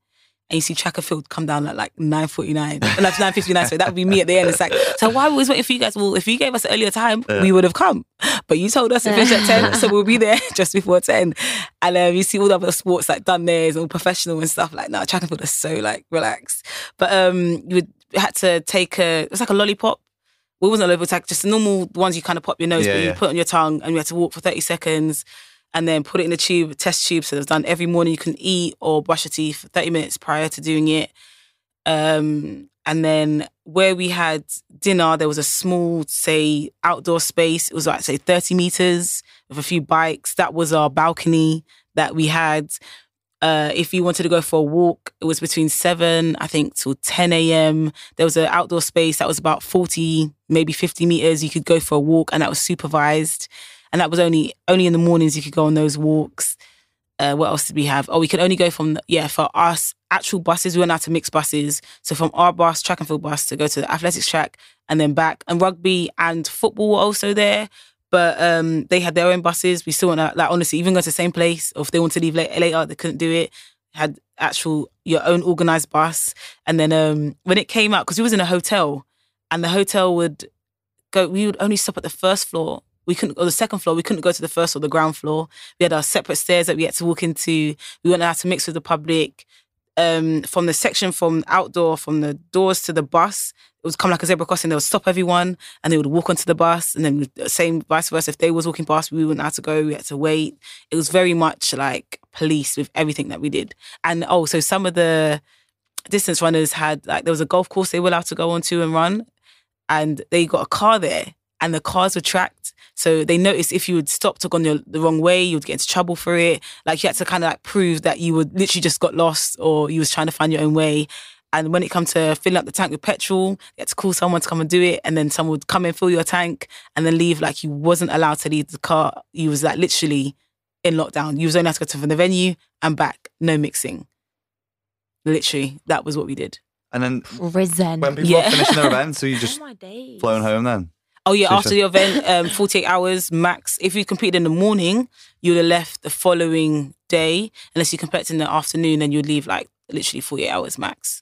And you see tracker field come down at like 9.49. And that's 9.59, so that would be me at the end. It's like, so why are we waiting for you guys? Well, if you gave us an earlier time, Yeah. we would have come. But you told us to finish at 10, so we'll be there just before 10. And um, you see all the other sports like done there is all professional and stuff like, no, track and field is so like relaxed. But um, you would had to take a, it was like a lollipop. Well, it wasn't a lollipop, it was like just the normal ones you kind of pop your nose, Yeah, but you yeah. put on your tongue and you had to walk for 30 seconds and then put it in the tube, test tube. So it was done every morning. You can eat or brush your teeth 30 minutes prior to doing it. Um, and then where we had dinner, there was a small, say, outdoor space. It was like, say, 30 meters with a few bikes. That was our balcony that we had. Uh, if you wanted to go for a walk, it was between 7, I think, till 10 a.m. There was an outdoor space that was about 40, maybe 50 meters. You could go for a walk, and that was supervised. And that was only only in the mornings you could go on those walks. Uh, what else did we have? Oh, we could only go from yeah for us actual buses. We went out to mix buses, so from our bus, track and field bus, to go to the athletics track and then back. And rugby and football were also there, but um, they had their own buses. We still want out, like honestly, even go to the same place. Or if they want to leave late, later, they couldn't do it. Had actual your own organized bus, and then um, when it came out, because we was in a hotel, and the hotel would go. We would only stop at the first floor. We couldn't, or the second floor. We couldn't go to the first or the ground floor. We had our separate stairs that we had to walk into. We weren't allowed to mix with the public. Um, from the section from outdoor, from the doors to the bus, it was come like a zebra crossing. They would stop everyone, and they would walk onto the bus, and then the same vice versa. If they was walking past, we wouldn't have to go. We had to wait. It was very much like police with everything that we did. And oh, also some of the distance runners had like there was a golf course they were allowed to go onto and run, and they got a car there, and the cars were tracked. So they noticed if you had stopped or gone the, the wrong way, you would get into trouble for it. Like you had to kind of like prove that you would literally just got lost or you was trying to find your own way. And when it come to filling up the tank with petrol, you had to call someone to come and do it, and then someone would come and fill your tank and then leave. Like you wasn't allowed to leave the car. You was like literally in lockdown. You was only allowed to go to the venue and back, no mixing. Literally, that was what we did. And then Prison. when people Yeah. are finishing their event, so you just oh flown home then. Oh yeah, So after the event, um, 48 hours max. If you competed in the morning, you would have left the following day. Unless you competed in the afternoon, then you'd leave like literally 48 hours max.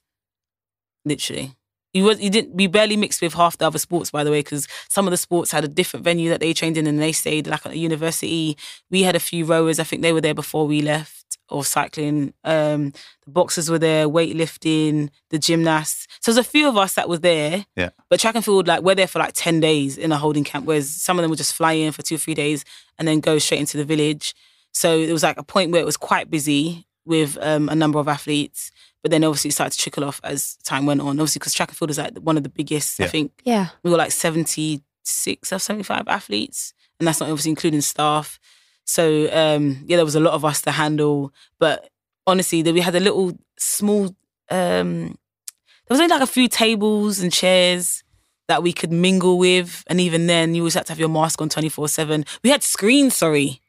Literally. You was you didn't we barely mixed with half the other sports by the way because some of the sports had a different venue that they trained in and they stayed like at a university. We had a few rowers. I think they were there before we left or cycling. Um, the boxers were there, weightlifting, the gymnasts. So there's a few of us that were there. Yeah. But track and field, like we're there for like 10 days in a holding camp, whereas some of them would just fly in for two or three days and then go straight into the village. So it was like a point where it was quite busy with um, a number of athletes. But then obviously it started to trickle off as time went on. Obviously, because track and field is like one of the biggest, I think Yeah. we were like 76 or 75 athletes and that's not obviously including staff so um yeah there was a lot of us to handle but honestly that we had a little small um there was only like a few tables and chairs that we could mingle with and even then you always had to have your mask on 24 7 we had screens sorry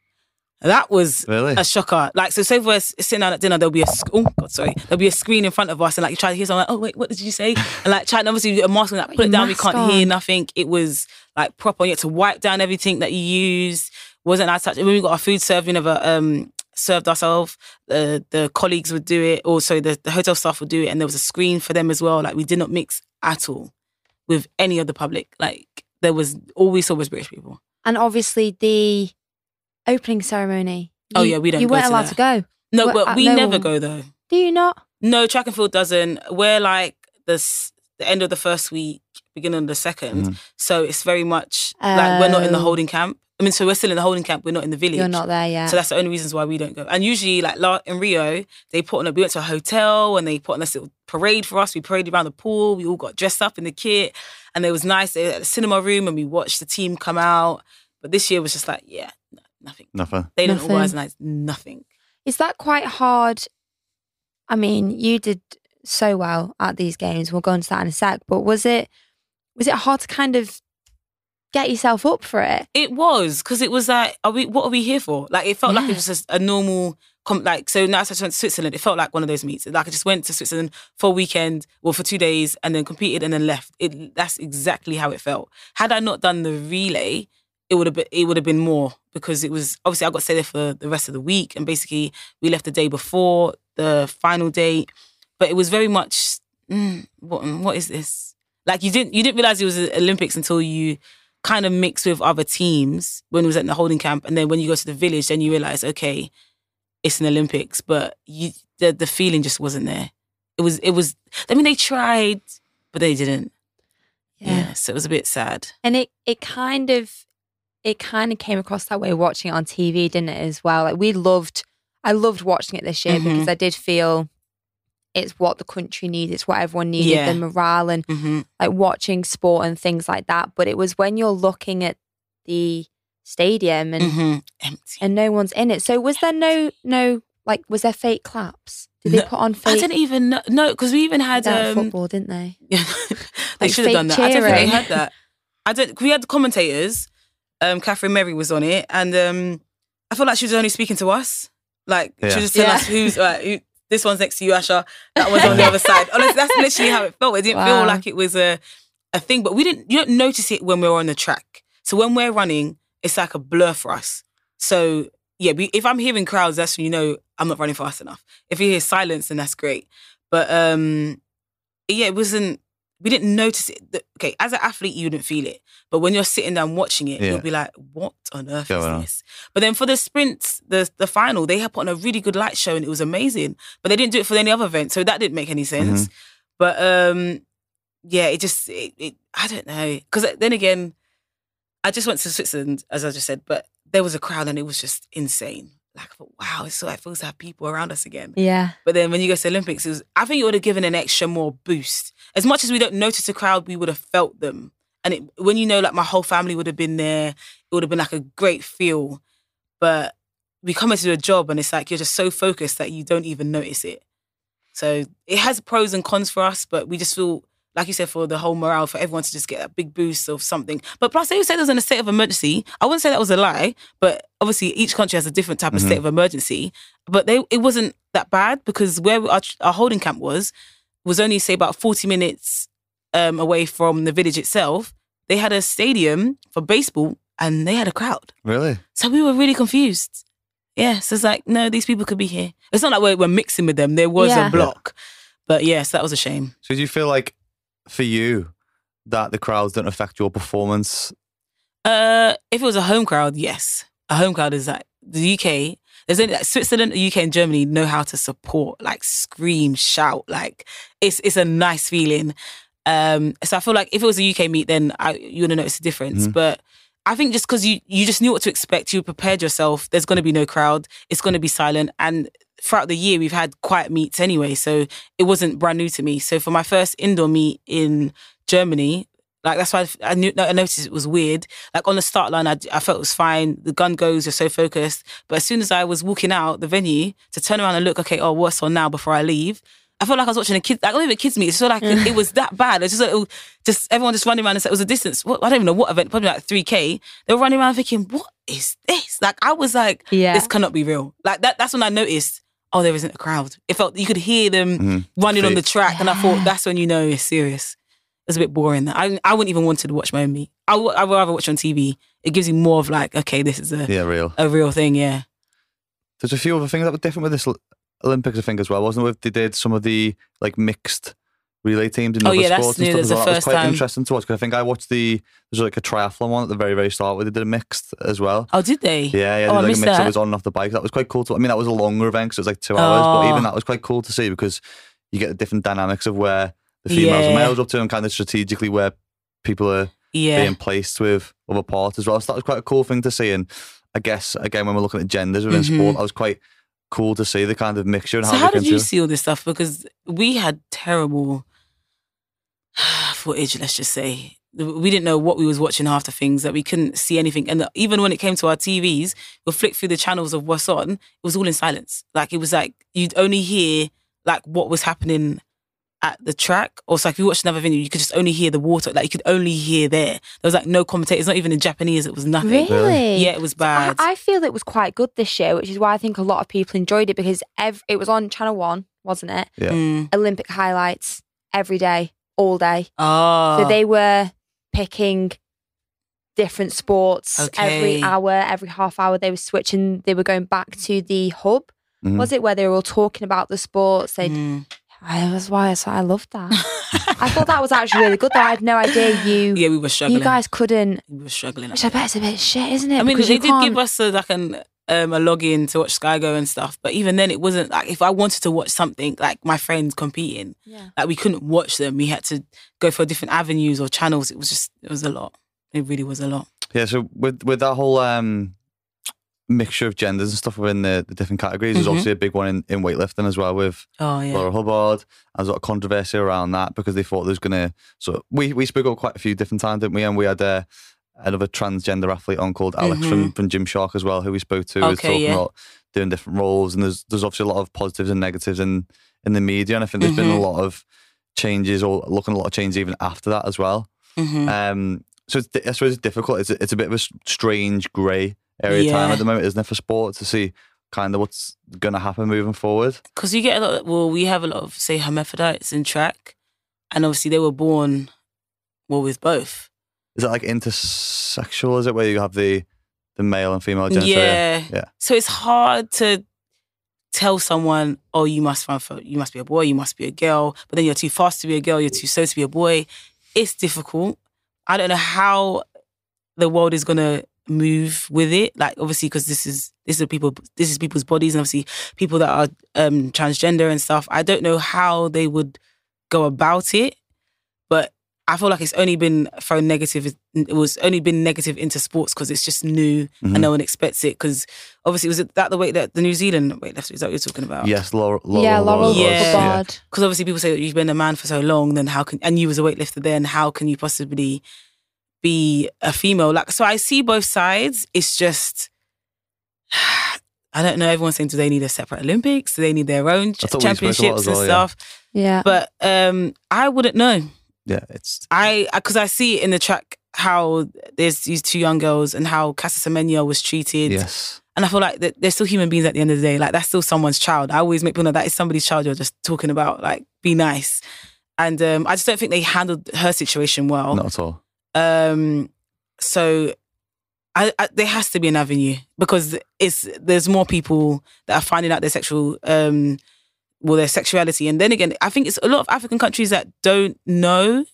that was Really? a shocker. Like, so say if we're sitting down at dinner, there'll be a sc- oh god, sorry, there'll be a screen in front of us, and like you try to hear something, like, oh wait, what did you say? And like trying obviously a mask, and like put it down, we can't hear nothing. It was like proper. You had to wipe down everything that you used. Wasn't as such. When we got our food served, we never um served ourselves. Uh, the colleagues would do it. Also, the, the hotel staff would do it, and there was a screen for them as well. Like we did not mix at all with any of the public. Like there was all we saw was British people. And obviously the opening ceremony. Oh, yeah, we don't You go weren't to allowed that. to go. No, Well, but we no never one- go though. Do you not? No, track and field doesn't. We're like the the end of the first week, beginning of the 2nd Mhm. So it's very much like we're not in the Oh. holding camp. I mean, so we're still in the holding camp. We're not in the village. You're not there yet. So that's the only reasons why we don't go. And usually, like in Rio, they put on a. We went to a hotel and they put on this little parade for us. We paraded around the pool. We all got dressed up in the kit, and it was nice. They had a cinema room, and we watched the team come out. But this year was just like, yeah, no, nothing. Nothing. They didn't Nothing. organize nights, nothing. Is that quite hard? I mean, you did so well at these games. We'll go into that in a sec. But was it was it hard to kind of get yourself up for it? It was because it was like, are we? What are we here for? Like, it felt like it was just a normal. Com- like, so now I went to Switzerland. It felt like one of those meets. Like, I just went to Switzerland for a weekend, well, for two days, and then competed and then left. It that's exactly how it felt. Had I not done the relay, it would have been it would have been more because it was obviously I got to stay there for the rest of the week, and basically we left the day before the final date. But it was very much mm, what what is this? Like you didn't you didn't realize it was the Olympics until you kind of mixed with other teams when it was at the holding camp, and then when you go to the village, then you realize okay, it's an Olympics, but you the the feeling just wasn't there. It was it was. I mean, they tried, but they didn't. Yeah, so it was a bit sad. And it it kind of it kind of came across that way watching it on TV, didn't it, as well? Like we loved I loved watching it this year Mhm. because I did feel it's what the country needs, it's what everyone needed, Yeah. the morale and hmm like watching sport and things like that. But it was when you're looking at the stadium and hmm Empty. and no one's in it. So was there no no like was there fake claps? Did they put on fake? I didn't even know. No, because we even had um, football, didn't they? Yeah, they Like should have done that. I don't think they had that. I don't. We had commentators. Um, Katharine Merry was on it, and um, I felt like she was only speaking to us. Like she was just telling Yeah. us who's uh, who. This one's next to you, Asha. That one's on the other side. Honestly, that's literally how it felt. It didn't Wow. feel like it was a a thing, but we didn't. You don't notice it when we're on the track. So when we're running, it's like a blur for us. So yeah, we, if I'm hearing crowds, that's when you know I'm not running fast enough. If you hear silence, then that's great. But um, yeah, it wasn't. We didn't notice it. Okay, as an athlete, you wouldn't feel it, but when you're sitting down watching it, Yeah. you'll be like, "What on earth Going is on. this?" But then for the sprints, the the final, they had put on a really good light show, and it was amazing. But they didn't do it for any other event, so that didn't make any sense. Mm-hmm. But um, yeah, it just it, it I don't know because then again, I just went to Switzerland as I just said, but there was a crowd and it was just insane. Like, thought, wow, it's so it feels to have people around us again. Yeah. But then when you go to the Olympics, it was, I think it would have given an extra more boost. As much as we don't notice the crowd, we would have felt them. And it, when you know, like my whole family would have been there, it would have been like a great feel. But we come into a job and it's like you're just so focused that you don't even notice it. So it has pros and cons for us, but we just feel, like you said, for the whole morale, for everyone to just get a big boost of something. But plus, they said it was in a state of emergency. I wouldn't say that was a lie, but obviously each country has a different type of mm-hmm. state of emergency. But they it wasn't that bad because where our, our holding camp was was only say about 40 minutes um, away from the village itself. They had a stadium for baseball and they had a crowd. Really? So we were really confused. Yeah, so it's like, no, these people could be here. It's not like we're, we're mixing with them. There was Yeah. a block. But yes, that was a shame. So do you feel like for you that the crowds don't affect your performance? Uh, if it was a home crowd, yes. A home crowd is like the UK. There's only like Switzerland, UK, and Germany know how to support, like scream, shout. Like it's it's a nice feeling. Um, so I feel like if it was a UK meet, then I, you would have noticed the difference. But I think just because you you just knew what to expect, you prepared yourself. There's going to be no crowd. It's going to be silent. And throughout the year, we've had quiet meets anyway, so it wasn't brand new to me. So for my first indoor meet in Germany, like that's why I, I knew I noticed it was weird. Like on the start line, I, I felt it was fine. The gun goes, you're so focused. But as soon as I was walking out the venue to turn around and look, okay, oh, what's on now before I leave? I felt like I was watching a kid, like not even a kids meet. It's just like it, it was that bad. It's just like, it was just everyone just running around and said it was a distance. What, I don't even know what event, probably like three k. They were running around thinking, what is this? Like I was like, Yeah. this cannot be real. Like that. That's when I noticed. Oh, there isn't a crowd. It felt you could hear them Mhm. running on the Fake. track, and I thought that's when you know it's serious. It's a bit boring. I I wouldn't even want to watch my own meet. I would rather watch on TV. It gives you more of like, okay, this is a Yeah, real. a real thing. Yeah. There's a few other things that were different with this Olympics, I think, as well, wasn't it? They did some of the like mixed relay teams in Oh, other yeah, that's sports and new. stuff That's as well. That was quite time. interesting to watch because I think I watched the there's like a triathlon one at the very very start where they did a mixed as well. Oh, did they? Yeah, yeah, Oh, I they did like a missed mix that was on and off the bike. That was quite cool. To, I mean, that was a longer event, so it was like two hours, but Oh. even that was quite cool to see because you get the different dynamics of where the females and males up to and kind of strategically where people are Yeah. being placed with other parts as well. So that was quite a cool thing to see. And I guess again, when we're looking at genders within Mhm. sport, that was quite cool to see the kind of mixture and So how, how did you see all this stuff? Because we had terrible footage. Let's just say we didn't know what we was watching half the things that we couldn't see anything. And even when it came to our TVs, we'll flick through the channels of what's on. It was all in silence. Like it was like you'd only hear like what was happening at the track. Or so if you watched another video, you could just only hear the water. Like you could only hear there. There was like no commentators. Not even in Japanese. It was nothing. Really? Yeah, it was bad. I feel it was quite good this year, which is why I think a lot of people enjoyed it because ev- it was on Channel One, wasn't it? Yeah. Mm. Olympic highlights every day, all day. Oh. So they were picking different sports every hour, every half hour. They were switching. They were going back to the hub. Mhm. Was it where they were all talking about the sports? They, Mm. I was why I, so I loved that. I thought that was actually really good. Though I had no idea you yeah, we were struggling. you guys couldn't. we were struggling. Which I bet it's a bit shit, isn't it? I mean, Because they did can't- give us a, like an um, a login to watch Sky Go and stuff, but even then, it wasn't like if I wanted to watch something like my friends competing, Yeah. like we couldn't watch them. We had to go for different avenues or channels. It was just it was a lot. It really was a lot. Yeah, so with with that whole um, mixture of genders and stuff within the, the different categories, there's Mhm. obviously a big one in, in weightlifting as well with Oh yeah. Laura Hubbard. There's a lot of controversy around that because they thought there was going to. So we we spoke up quite a few different times, didn't we? And we had uh, another transgender athlete on called Alex from, from Gymshark as well, who we spoke to, who was Mm-hmm. Talking yeah. about doing different roles. And there's there's obviously a lot of positives and negatives in in the media, and I think there's been a Mhm. lot of changes or looking at a lot of changes even after that as well. Mhm. Um, so it's, I suppose it's difficult. It's a, it's a bit of a strange grey area of time at the moment, isn't it, for sport to see kind of what's going to happen moving forward. Because you get a lot. well, we have a lot of say hermaphrodites in track, and obviously they were born well with both. Is it like intersexual? Is it where you have the the male and female genitalia? Yeah. Yeah. So it's hard to tell someone, oh, you must run for, you must be a boy, you must be a girl, but then you're too fast to be a girl, you're too slow to be a boy. It's difficult. I don't know how the world is gonna move with it. Like obviously, because this is this is people, this is people's bodies, and obviously people that are um, transgender and stuff. I don't know how they would go about it, but I feel like it's only been thrown negative. It was only been negative into sports because it's just new Mhm. and no one expects it. Because obviously, was it that the way that the New Zealand weightlifter is that what you're talking about? Yes, Laura. Laura yeah, Laurel was, Yeah. Hubbard. Because obviously, people say that you've been a man for so long, then how can and you was a weightlifter then? How can you possibly be a female? Like, so I see both sides. It's just. I don't know. Everyone's saying, do they need a separate Olympics? Do they need their own ch- That's what we spoke about championships and well, stuff? Yeah. But um, I wouldn't know. Yeah, it's I because I see it in the track how there's these two young girls and how Caster Semenya was treated, yes. and I feel like that they're still human beings at the end of the day. Like that's still someone's child. I always make people know that is somebody's child. You're just talking about. Like be nice, and um, I just don't think they handled her situation well. Not at all. Um, so I, I, there has to be an avenue because it's there's more people that are finding out their sexual um, well their sexuality, and then again, I think it's a lot of African countries that don't know.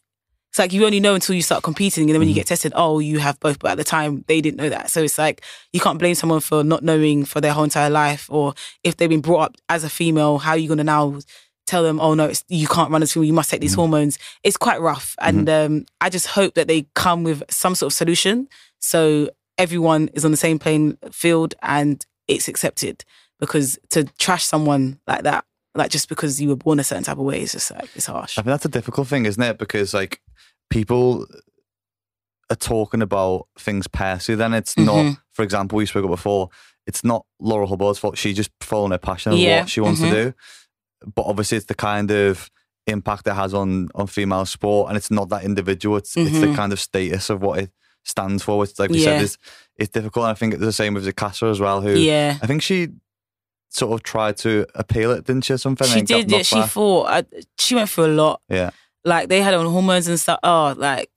It's like you only know until you start competing, and then when you Mhm. get tested, oh, you have both. But at the time, they didn't know that, so it's like you can't blame someone for not knowing for their whole entire life, or if they've been brought up as a female, how are you going to now tell them, oh no, it's, you can't run as female, you must take these Mhm. hormones. It's quite rough, and um, I just hope that they come with some sort of solution so everyone is on the same playing field and it's accepted. Because to trash someone like that, like just because you were born a certain type of way, is just like it's harsh. I think that's a difficult thing, isn't it? Because like people are talking about things personally, then it's not. Mhm. For example, we spoke about before. It's not Laura Hubbard's fault. She just following her passion of Yeah, what she wants to do. But obviously, it's the kind of impact it has on on female sport, and it's not that individual. It's it's the Mhm. kind of status of what it stands for. It's like we Yeah. said, it's, it's difficult. And I think it's the same with Zakasa as well. Who yeah. I think she sort of tried to appeal it, didn't she? or Something. She did, yeah. She fought. I, she went through a lot. Yeah. Like they had on hormones and stuff. Oh, like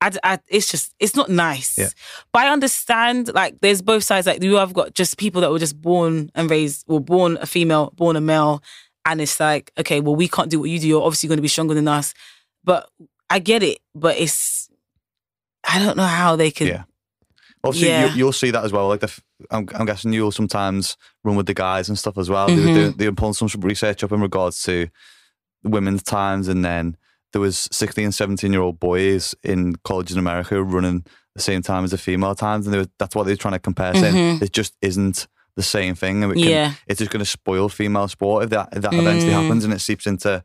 I, I, it's just, it's not nice. Yeah. But I understand. Like there's both sides. Like you have got just people that were just born and raised, were born a female, born a male, and it's like, okay, well we can't do what you do. You're obviously going to be stronger than us. But I get it. But it's, I don't know how they could. Yeah. Obviously, Yeah. you, you'll see that as well. Like, the, I'm, I'm guessing you'll sometimes run with the guys and stuff as well. They were Mhm. doing, they were pulling some research up in regards to women's times, and then there was 16 and 17 year old boys in college in America running the same time as the female times, and they were, that's what they were trying to compare. Saying Mhm. it just isn't the same thing, and it can, Yeah. it's just going to spoil female sport if that if that eventually Mm. happens, and it seeps into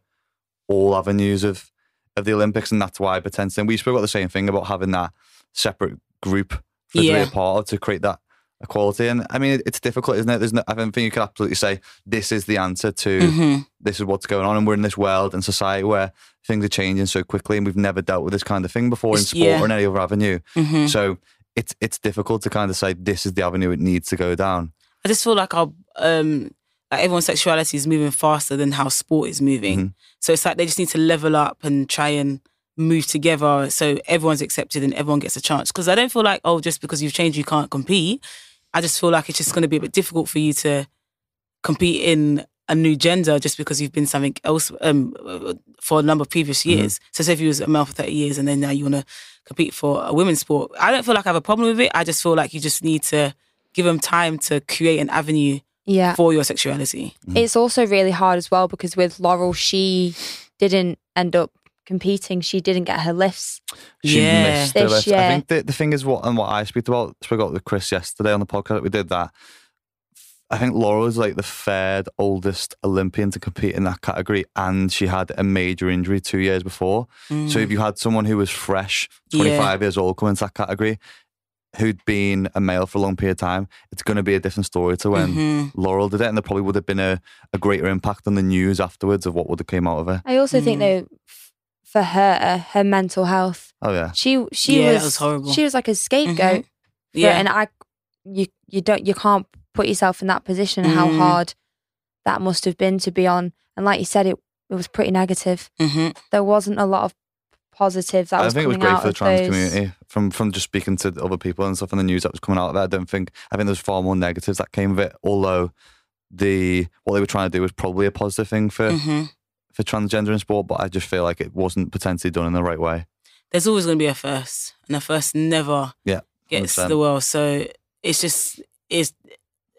all avenues of of the Olympics, and that's why potentially. We spoke about the same thing about having that separate group for Yeah. part to create that equality. And I mean, it- it's difficult, isn't it? There's no, I don't think you can absolutely say this is the answer to Mhm. this is what's going on, and we're in this world and society where things are changing so quickly, and we've never dealt with this kind of thing before in sport yeah. or in any other avenue. Mhm. So it's it's difficult to kind of say this is the avenue it needs to go down. I just feel like our um like everyone's sexuality is moving faster than how sport is moving. Mhm. So it's like they just need to level up and try and move together so everyone's accepted and everyone gets a chance. Because I don't feel like, oh, just because you've changed you can't compete. I just feel like it's just gonna be a bit difficult for you to compete in a new gender just because you've been something else um, for a number of previous years. So say if you was a male for 30 years and then now you want to compete for a women's sport, I don't feel like I have a problem with it. I just feel like you just need to give them time to create an avenue Yeah. for your sexuality. It's also really hard as well because with Laurel, she didn't end up competing. She didn't get her lifts. She Yeah. missed the This lift. year. I think the, the thing is what and what I speak about spoke about with Chris yesterday on the podcast we did that. I think Laura was like the third oldest Olympian to compete in that category, and she had a major injury two years before. So if you had someone who was fresh, Mm. Yeah. 25 years old, coming into that category, who'd been a male for a long period of time, it's going to be a different story to when Mhm. Laurel did it, and there probably would have been a, a greater impact on the news afterwards of what would have came out of it. I also think Mm. though, f- for her, her mental health, Oh yeah, she she Yeah, was, was horrible. She was like a scapegoat. for it, Yeah. and I, you you don't you can't put yourself in that position. How Mm. hard that must have been to be on, and like you said, it it was pretty negative. Mhm. There wasn't a lot of positive that I was think it was great for the trans those. community. From from just speaking to other people and stuff in the news that was coming out of it, I don't think I think there's far more negatives that came of it. Although the what they were trying to do was probably a positive thing for Mhm. for transgender in sport, but I just feel like it wasn't potentially done in the right way. There's always going to be a first, and a first never Yeah, gets 100%. the world. So it's just it's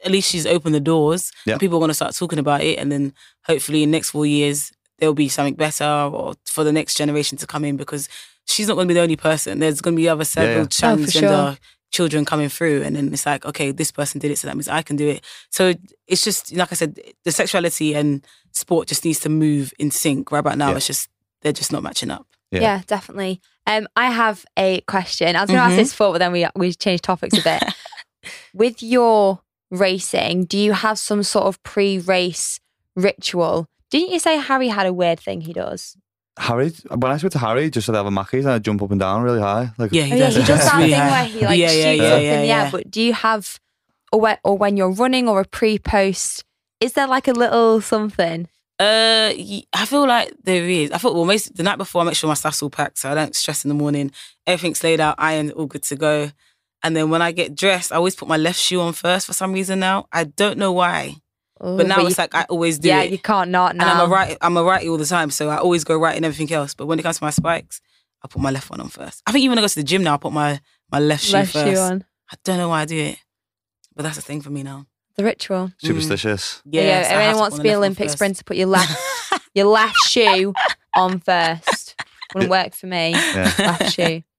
at least she's opened the doors. Yeah. and people are going to start talking about it, and then hopefully in next four years there'll be something better, or for the next generation to come in because she's not going to be the only person. There's going to be other several yeah. Oh, transgender sure. children coming through, and then it's like, okay, this person did it, so that means I can do it. So it's just like I said, the sexuality and sport just needs to move in sync. Right about now, Yeah. it's just they're just not matching up. Yeah. Yeah, definitely. Um, I have a question. I was going to ask Mhm. this before, but then we we changed topics a bit. With your racing, do you have some sort of pre-race ritual? Didn't you say Harry had a weird thing he does? Harry, when I spoke to Harry, just so they have a Macca's and I jump up and down really high. Like, Yeah, he Oh, yeah, does. he does that thing high. where he like Yeah, yeah, shoots yeah, up yeah, in the air. But do you have, or when, or when you're running or a pre-post, is there like a little something? Uh, y- I feel like there is. I thought well, most the night before I make sure my stuff's all packed, so I don't stress in the morning. Everything's laid out, ironed, all good to go. And then when I get dressed, I always put my left shoe on first for some reason. Now I don't know why, Oh, but now you- it's like I always do yeah, it. you can't not and now. I'm a right, I'm a righty all the time, so I always go right in everything else. But when it comes to my spikes, I put my left one on first. I think even when I go to the gym now, I put my my left shoe Left first. shoe on. I don't know why I do it, but that's the thing for me now. The ritual. superstitious. Mm. Yeah, Yeah, so I everyone wants put to be my left one Olympic sprinter. Put your left your left shoe on first. Wouldn't work for me. Yeah. Left shoe.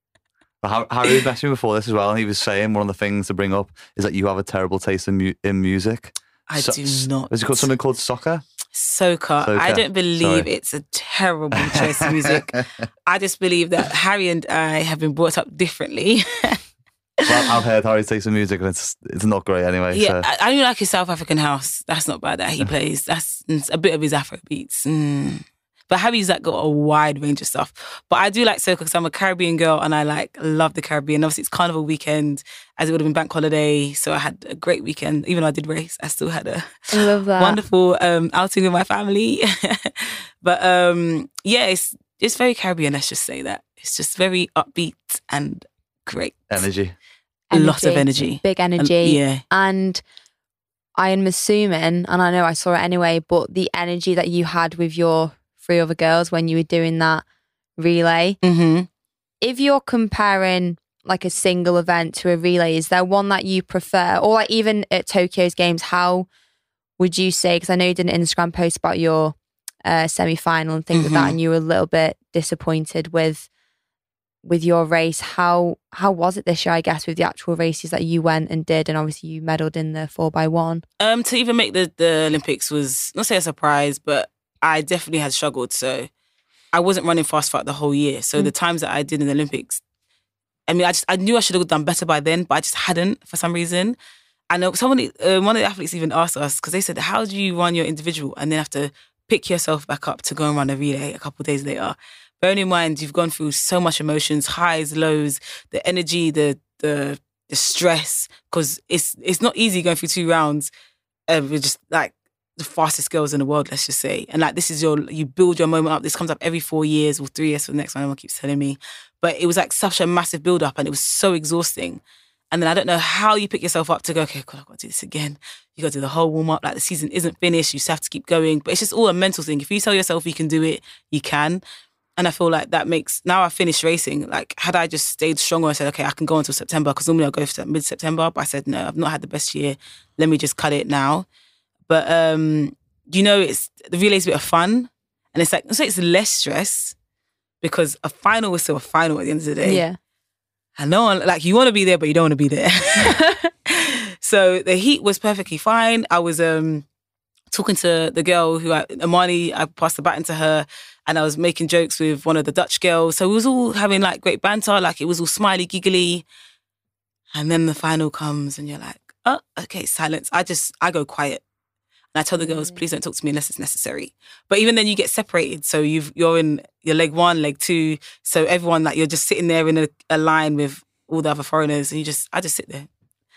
But Har- Harry was messaging me before this as well, and he was saying one of the things to bring up is that you have a terrible taste in, mu- in music. I So- do not. Is it called something called soccer? Soca. I don't believe Sorry. it's a terrible choice of music. I just believe that Harry and I have been brought up differently. Well, I've heard Harry's taste in music, and it's it's not great anyway. yeah, so. I, I do like his South African house. That's not bad that he plays. That's a bit of his Afro beats. Mm. But Harry's like got a wide range of stuff. But I do like soca because I'm a Caribbean girl and I like love the Caribbean. Obviously, it's Carnival weekend, as it would have been bank holiday. So I had a great weekend. Even though I did race, I still had a love that. wonderful um, outing with my family. but um, yeah, it's it's very Caribbean. Let's just say that it's just very upbeat and great. Energy. A lot of energy. Big And- energy. yeah. And I am assuming, and I know I saw it anyway, but the energy that you had with your three other girls when you were doing that relay, Mm-hmm. if you're comparing like a single event to a relay, is there one that you prefer? Or like even at Tokyo's games, how would you say? Because I know you did an Instagram post about your uh, semi final and things like that, Mhm. and you were a little bit disappointed with with your race. How how was it this year? I guess with the actual races that you went and did, and obviously you medaled in the four by one. Um, to even make the, the Olympics was not say a surprise, but I definitely had struggled. So I wasn't running fast throughout the whole year. So Mm. the times that I did in the Olympics, I mean, I just I knew I should have done better by then, but I just hadn't for some reason. I know somebody, uh, one of the athletes even asked us because they said, "How do you run your individual and then have to pick yourself back up to go and run a relay a couple of days later?" Bearing in mind you've gone through so much emotions, highs, lows, the energy, the the the stress, because it's it's not easy going through two rounds uh, just like the fastest girls in the world, let's just say. And like this is your you build your moment up. This comes up every four years or three years for the next one. Everyone keeps telling me, but it was like such a massive build up, and it was so exhausting. And then I don't know how you pick yourself up to go. Okay, God, I've got to do this again. You got to do the whole warm up. Like the season isn't finished. You just have to keep going. But it's just all a mental thing. If you tell yourself you can do it, you can. And I feel like that makes now I finished racing. Like had I just stayed stronger and said, okay, I can go until September because normally I'll go for mid September. But I said no, I've not had the best year. Let me just cut it now. But um, you know, it's the relay is a bit of fun, and it's like so it's less stress because a final is still a final at the end of the day. Yeah. And no one like you want to be there, but you don't want to be there. so the heat was perfectly fine. I was um talking to the girl who I, Imani, I passed the baton to her, and I was making jokes with one of the Dutch girls. So we was all having like great banter, like it was all smiley, giggly. And then the final comes, and you're like, oh, okay, silence. I just I go quiet. And I tell the girls, please don't talk to me unless it's necessary. But even then, you get separated. So you've you're in your leg one, leg two. So everyone like you're just sitting there in a, a line with all the other foreigners, and you just I just sit there.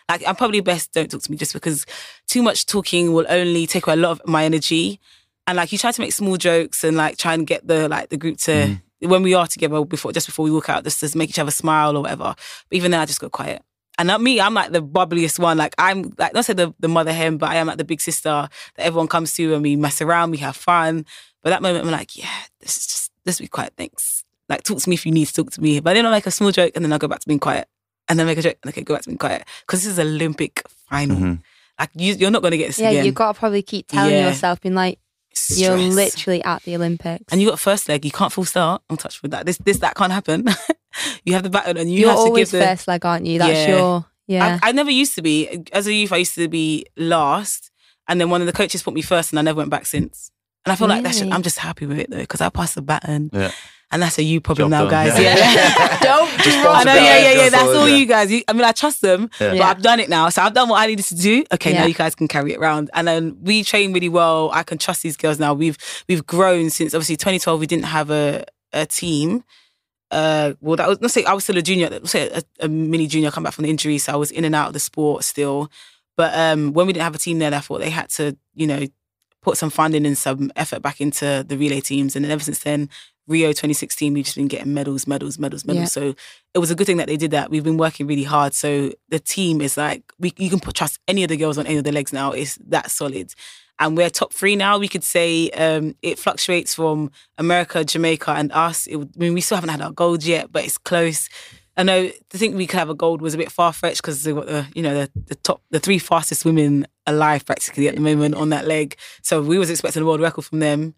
Like I'm probably best don't talk to me just because too much talking will only take away a lot of my energy. And like you try to make small jokes and like try and get the like the group to mm-hmm. when we are together before just before we walk out, just to make each other smile or whatever. But even then, I just go quiet. And not me, I'm like the bubbliest one. Like I'm like not say the, the mother hen, but I am like the big sister that everyone comes to and we mess around, we have fun. But that moment I'm like, yeah, this is just this be quiet, thanks. Like talk to me if you need to talk to me. But then I'll make a small joke and then I'll go back to being quiet. And then make a joke and okay, go back to being quiet. Because this is Olympic final. Mhm. Like you you're not gonna get this Yeah, again. you got to probably keep telling Yeah. yourself, being like, You're literally at the Olympics. and you got first leg. You can't full start. I'm touched with that. This this that can't happen. you have the baton, and you You're have to always give the. first leg, aren't you? That's Yeah. your yeah. I, I never used to be. As a youth, I used to be last, and then one of the coaches put me first, and I never went back since. And I feel like that's. Really? I'm just happy with it though, because I passed the baton, Yeah. and that's a you problem Job now, done. guys. Yeah. Yeah. Don't I know, yeah, yeah, yeah. That's forward, all yeah. you guys. You, I mean, I trust them, Yeah. but I've done it now. So I've done what I needed to do. Okay, Yeah. now you guys can carry it around. And then we train really well. I can trust these girls now. We've we've grown since obviously 2012. We didn't have a a team. Uh, well, that was let's say I was still a junior, say a, a mini junior. Come back from the injury, so I was in and out of the sport still. But um, when we didn't have a team there, I thought they had to, you know, put some funding and some effort back into the relay teams. And then ever since then, Rio 2016, we've just been getting medals, medals, medals, medals. Yeah. So it was a good thing that they did that. We've been working really hard. So the team is like, we, you can put trust any of the girls on any of the legs now. It's that solid. And we're top three now. We could say um, it fluctuates from America, Jamaica, and us. It, I mean, we still haven't had our gold yet, but it's close. I know to think we could have a gold was a bit far fetched because the you know the, the top the three fastest women alive practically at the moment on that leg. So we was expecting a world record from them,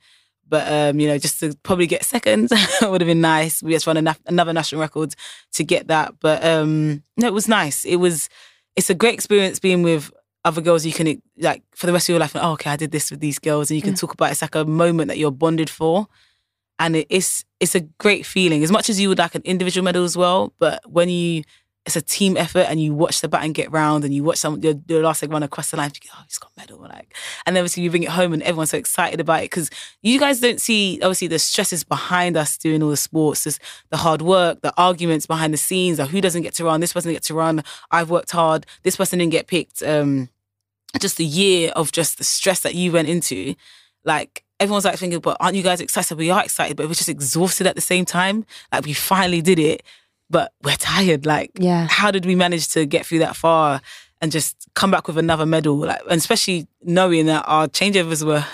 but um, you know just to probably get second would have been nice. We just run na- another national record to get that, but um, no, it was nice. It was it's a great experience being with other girls. You can like for the rest of your life. Oh, okay, I did this with these girls, and you can Yeah. talk about. It's like a moment that you're bonded for and it is it's a great feeling as much as you would like an individual medal as well but when you it's a team effort and you watch the baton get round and you watch some your, your last leg run across the line you go oh he's got a medal like and then obviously you bring it home and everyone's so excited about it because you guys don't see obviously the stresses behind us doing all the sports just the hard work the arguments behind the scenes like who doesn't get to run this person didn't get to run I've worked hard this person didn't get picked um just the year of just the stress that you went into like everyone's like thinking, but aren't you guys excited? We are excited, but we're just exhausted at the same time. Like we finally did it, but we're tired. Like, Yeah. how did we manage to get through that far and just come back with another medal? Like, and especially knowing that our changeovers were,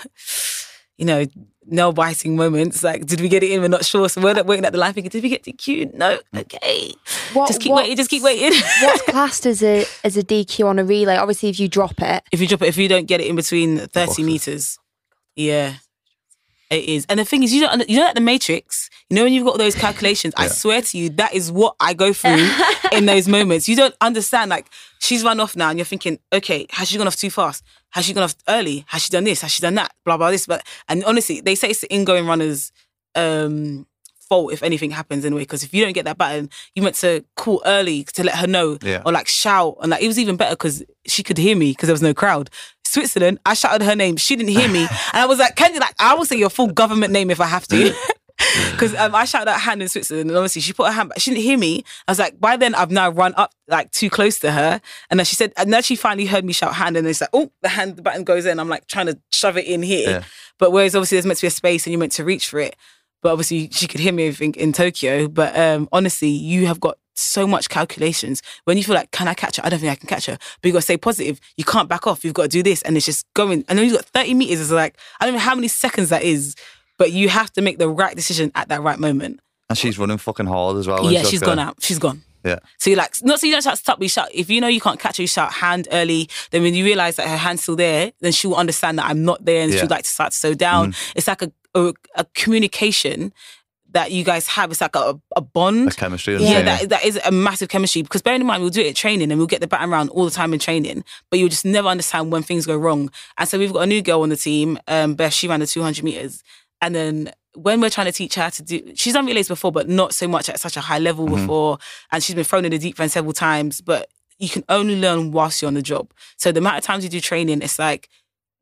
you know, nail biting moments. Like, did we get it in? We're not sure. So we're like waiting at the line thinking, did we get DQ? No. Okay. What, just keep what- waiting. Just keep waiting. What's classed as a as a DQ on a relay? Obviously, if you drop it, if you drop it, if you don't get it in between 30 meters, yeah, it is. And the thing is, you don't, under- you know, like the Matrix, you know, when you've got those calculations, I swear to you, that is what I go through in those moments. You don't understand, like, she's run off now, and you're thinking, okay, has she gone off too fast? Has she gone off early? Has she done this? Has she done that? Blah, blah, this. But, and honestly, they say it's the ingoing runner's um, fault if anything happens anyway, because if you don't get that button, you meant to call early to let her know Yeah. or like shout. And like, it was even better because she could hear me because there was no crowd. Switzerland, I shouted her name. She didn't hear me. and I was like, can you, like, I will say your full government name if I have to. Because um, I shouted out hand in Switzerland, and obviously she put her hand back. She didn't hear me. I was like, by then I've now run up like too close to her, and then she said, and then she finally heard me shout hand, and it's like, oh, the hand, the button goes in. I'm like trying to shove it in here, Yeah. but whereas obviously there's meant to be a space, and you're meant to reach for it. But obviously she could hear me, I think, in Tokyo. But um, honestly, you have got so much calculations. When you feel like, can I catch her? I don't think I can catch her. But you got to stay positive. You can't back off. You've got to do this. And it's just going. And then you've got 30 meters. It's like, I don't know how many seconds that is, but you have to make the right decision at that right moment. And she's running fucking hard as well. yeah, she's gone out. She's gone. Yeah. So you like, not so you don't shout stop, but you shout, if you know you can't catch her, you shout hand early. Then when you realize that her hand's still there, then she will understand that I'm not there and Yeah. she'll like to start to slow down. It's like a, a, a communication that you guys have. It's like a, a bond. The chemistry. Yeah, Yeah. that, that is a massive chemistry because bearing in mind, we'll do it at training and we'll get the baton round all the time in training, but you'll just never understand when things go wrong. And so we've got a new girl on the team, um, Beth, she ran the 200 meters. And then when we're trying to teach her how to do, she's done relays before, but not so much at such a high level mm-hmm. before. And she's been thrown in the deep end several times, but you can only learn whilst you're on the job. So the amount of times you do training, it's like,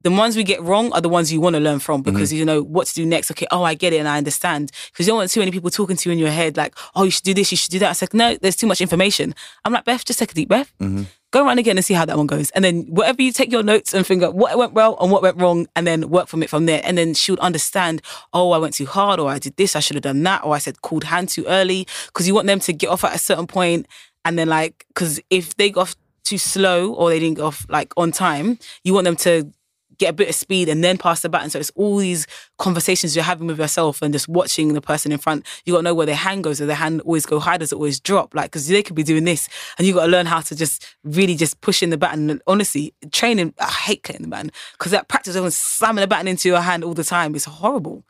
the ones we get wrong are the ones you want to learn from because mm-hmm. you know what to do next. Okay, oh, I get it and I understand. Because you don't want too many people talking to you in your head, like, oh, you should do this, you should do that. It's like, no, there's too much information. I'm like, Beth, just take a deep breath. Mm-hmm. Go around again and see how that one goes. And then whatever you take your notes and figure what went well and what went wrong, and then work from it from there. And then she would understand, oh, I went too hard, or I did this, I should have done that, or I said called hand too early. Because you want them to get off at a certain point, and then like, because if they got off too slow or they didn't get off like on time, you want them to get a bit of speed and then pass the baton. So it's all these conversations you're having with yourself and just watching the person in front. You got to know where their hand goes. Does their hand always go high? Does it always drop? Like, because they could be doing this and you got to learn how to just really just push in the baton. And honestly, training, I hate cutting the baton because that practice of slamming the baton into your hand all the time is horrible.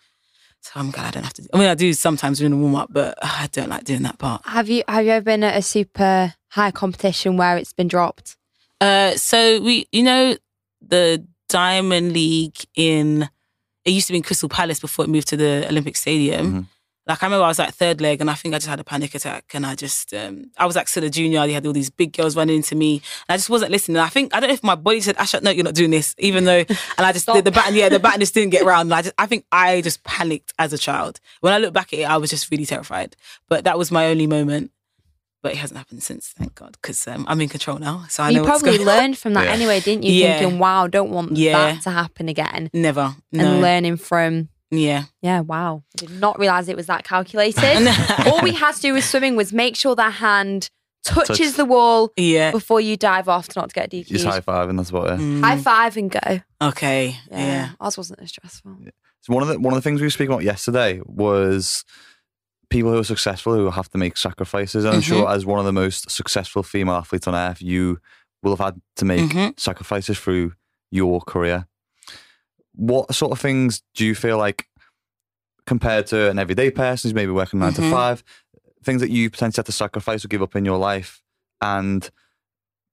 So I'm glad I don't have to. I mean, I do sometimes during the warm up, but I don't like doing that part. Have you have you ever been at a super high competition where it's been dropped? Uh, so we, you know, the Diamond League in it used to be in Crystal Palace before it moved to the Olympic Stadium. Mhm. Like I remember I was like third leg and I think I just had a panic attack and I just um, I was like still a junior. They had all these big girls running into me and I just wasn't listening. I think I don't know if my body said, Asha, no, you're not doing this, even though and I just the, the baton, yeah, the baton just didn't get round. I just I think I just panicked as a child. When I look back at it, I was just really terrified. But that was my only moment. But it hasn't happened since, thank God, because um, I'm in control now. So I know you what's probably learned from that Yeah. anyway, didn't you? Yeah. Thinking, wow, don't want Yeah. that to happen again. Never. No. And learning from yeah. Yeah, wow. I did not realise it was that calculated. All we had to do with swimming was make sure that hand touches Touch. the wall Yeah. before you dive off to not to get DQ'd. Just high five, and that's about it. Mm. High five and go. Okay. Yeah. Yeah. Ours wasn't as stressful. So one of the one of the things we were speaking about yesterday was people who are successful who have to make sacrifices. And I'm sure as one of the most successful female athletes on earth, you will have had to make Mhm. sacrifices through your career. What sort of things do you feel like compared to an everyday person who's maybe working 9 to Mhm. five, things that you potentially have to sacrifice or give up in your life and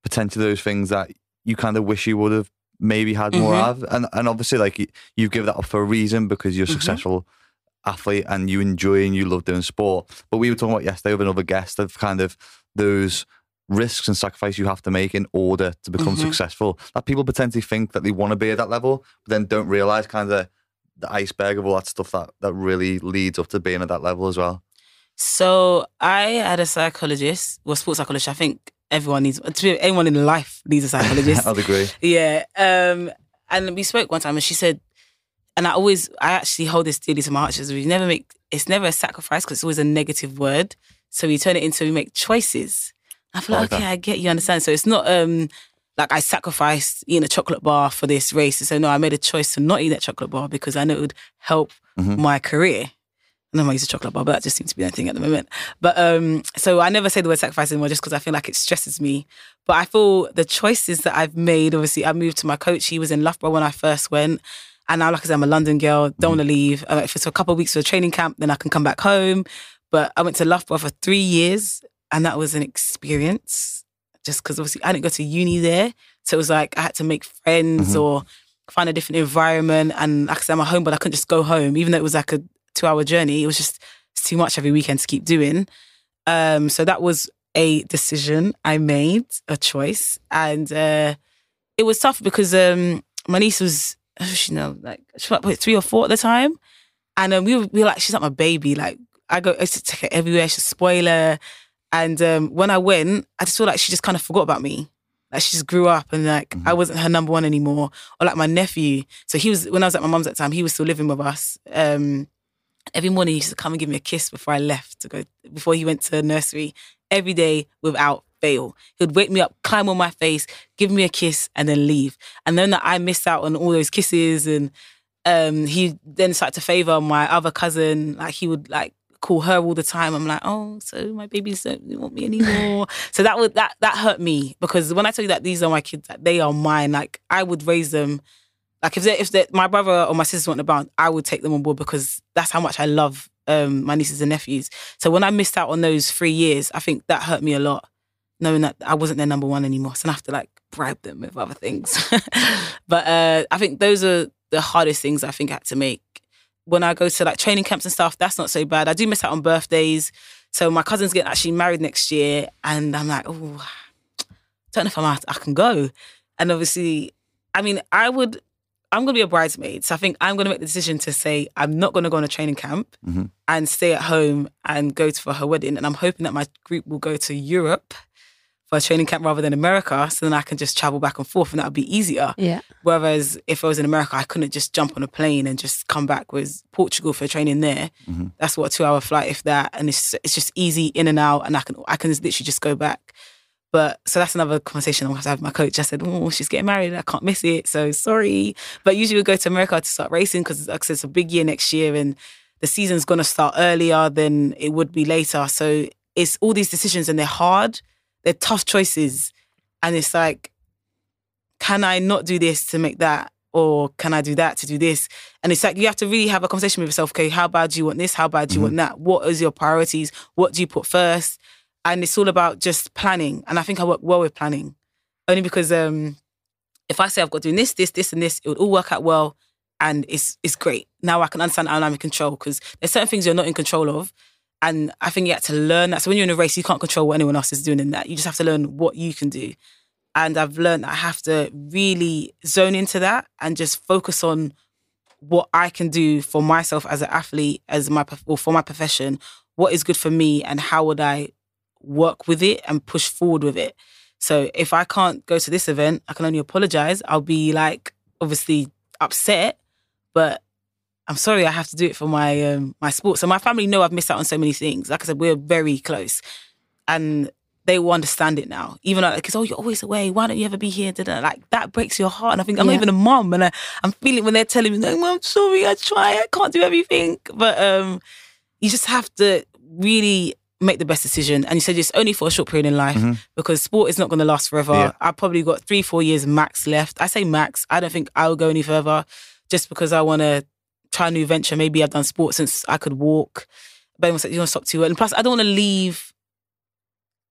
potentially those things that you kind of wish you would have maybe had more Mhm. of and and obviously like you, you give that up for a reason because you're a Mhm. successful athlete and you enjoy and you love doing sport but we were talking about yesterday with another guest of kind of those risks and sacrifice you have to make in order to become Mhm. successful that people potentially think that they want to be at that level but then don't realize kind of the iceberg of all that stuff that that really leads up to being at that level as well So I had a psychologist, well, sports psychologist. I think everyone needs, to be, anyone in life needs a psychologist. I'd agree yeah. Um, and we spoke one time, and she said, and I always, I actually hold this dearly to my heart. We never make, it's never a sacrifice because it's always a negative word. So we turn it into we make choices. I feel like, like okay, I get you, understand. So it's not um like I sacrificed eating a chocolate bar for this race. So no, I made a choice to not eat that chocolate bar because I know it would help Mhm. my career. And I'm gonna use a chocolate bar, but that just seems to be the thing at the moment. But um, so I never say the word sacrifice anymore just because I feel like it stresses me. But I feel the choices that I've made, obviously, I moved to my coach. He was in Loughborough when I first went. And now, like I said, I'm a London girl, don't want to leave. Uh, if it's a couple of weeks for a training camp, then I can come back home. But I went to Loughborough for three years, and that was an experience. Just because obviously I didn't go to uni there, so it was like I had to make friends Mhm. or find a different environment. And like I said, I'm at home, but I couldn't just go home, even though it was like a two-hour journey. It was just too much every weekend to keep doing. Um, so that was a decision I made, a choice, and uh, it was tough because um, my niece was, Don't know, like she was like three or four at the time, and um, we, were, we were like, she's like my baby. Like I go, I used to take her everywhere. She's a spoiler, and um, when I went, I just feel like she just kind of forgot about me. Like she just grew up, and like I wasn't her number one anymore. Or like my nephew, so he was when I was at my mum's at the time. He was still living with us. Um, every morning he used to come and give me a kiss before I left to go before he went to nursery every day without fail. He would wake me up, climb on my face, give me a kiss, and then leave. And then that I missed out on all those kisses, and um, he then started to favor my other cousin. Like he would like call her all the time. I'm like, oh, so my babies don't want me anymore. so that would that that hurt me because when I tell you that these are my kids, that they are mine. Like I would raise them. Like if they, if they, my brother or my sisters want about, I would take them on board because that's how much I love um, my nieces and nephews. So when I missed out on those three years, I think that hurt me a lot, knowing that I wasn't their number one anymore. So I have to like bribe them with other things. but uh, I think those are the hardest things I think I had to make. When I go to like training camps and stuff, that's not so bad. I do miss out on birthdays. So my cousin's getting actually married next year, and I'm like, oh, don't know if I'm out, I can go. And obviously, I mean, I would. I'm going to be a bridesmaid. So I think I'm going to make the decision to say I'm not going to go on a training camp Mhm. and stay at home and go to for her wedding. And I'm hoping that my group will go to Europe for a training camp rather than America. So then I can just travel back and forth and that would be easier. Yeah. Whereas if I was in America, I couldn't just jump on a plane and just come back with Portugal for training there. Mhm. That's what a two hour flight, if that. And it's it's just easy in and out and I can I can literally just go back. But so that's another conversation I'm gonna have to have with my coach. I said, Oh, she's getting married. I can't miss it. So sorry. But usually we go to America to start racing because like I said, it's a big year next year and the season's gonna start earlier than it would be later. So it's all these decisions and they're hard, they're tough choices. And it's like, can I not do this to make that? Or can I do that to do this? And it's like you have to really have a conversation with yourself. Okay, how bad do you want this? How bad do you want that? What is your priorities? What do you put first? And it's all about just planning. And I think I work well with planning, only because um, if I say I've got doing this, this, this, and this, it would all work out well, and it's it's great. Now I can understand how I'm in control because there's certain things you're not in control of, and I think you have to learn that. So when you're in a race, you can't control what anyone else is doing in that. You just have to learn what you can do. And I've learned I have to really zone into that and just focus on what I can do for myself as an athlete, as my or for my profession. What is good for me, and how would I work with it and push forward with it? So if I can't go to this event, I can only apologize. I'll be like obviously upset, but I'm sorry I have to do it for my um, my sport. So my family know I've missed out on so many things. Like I said, we're very close, and they will understand it now. Even like, because oh, you're always away. Why don't you ever be here? Da-da. Like that breaks your heart. And I think I'm not even a mom, and I, I'm feeling when they're telling me, like, "I'm sorry, I try, I can't do everything." But um, you just have to really make the best decision. And you said it's only for a short period in life Mhm. because sport is not going to last forever. Yeah. I've probably got three, four years max left. I say max. I don't think I'll go any further just because I want to try a new venture. Maybe I've done sports since I could walk. But everyone's like, you want to stop too early. And plus, I don't want to leave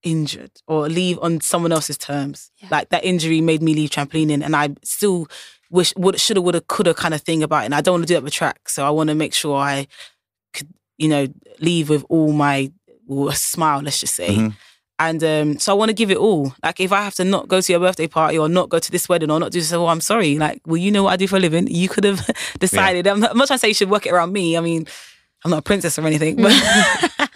injured or leave on someone else's terms. Yeah. Like that injury made me leave trampolining, and I still wish would shoulda woulda coulda kind of thing about it. And I don't want to do that with track, so I want to make sure I could, you know, leave with all my well, a smile. Let's just say. Mhm. And um, so I want to give it all. Like if I have to not go to your birthday party or not go to this wedding or not do this, oh, I'm sorry. Like, well, you know what I do for a living. You could have decided. I'm, not, I'm not trying to say you should work it around me. I mean, I'm not a princess or anything, but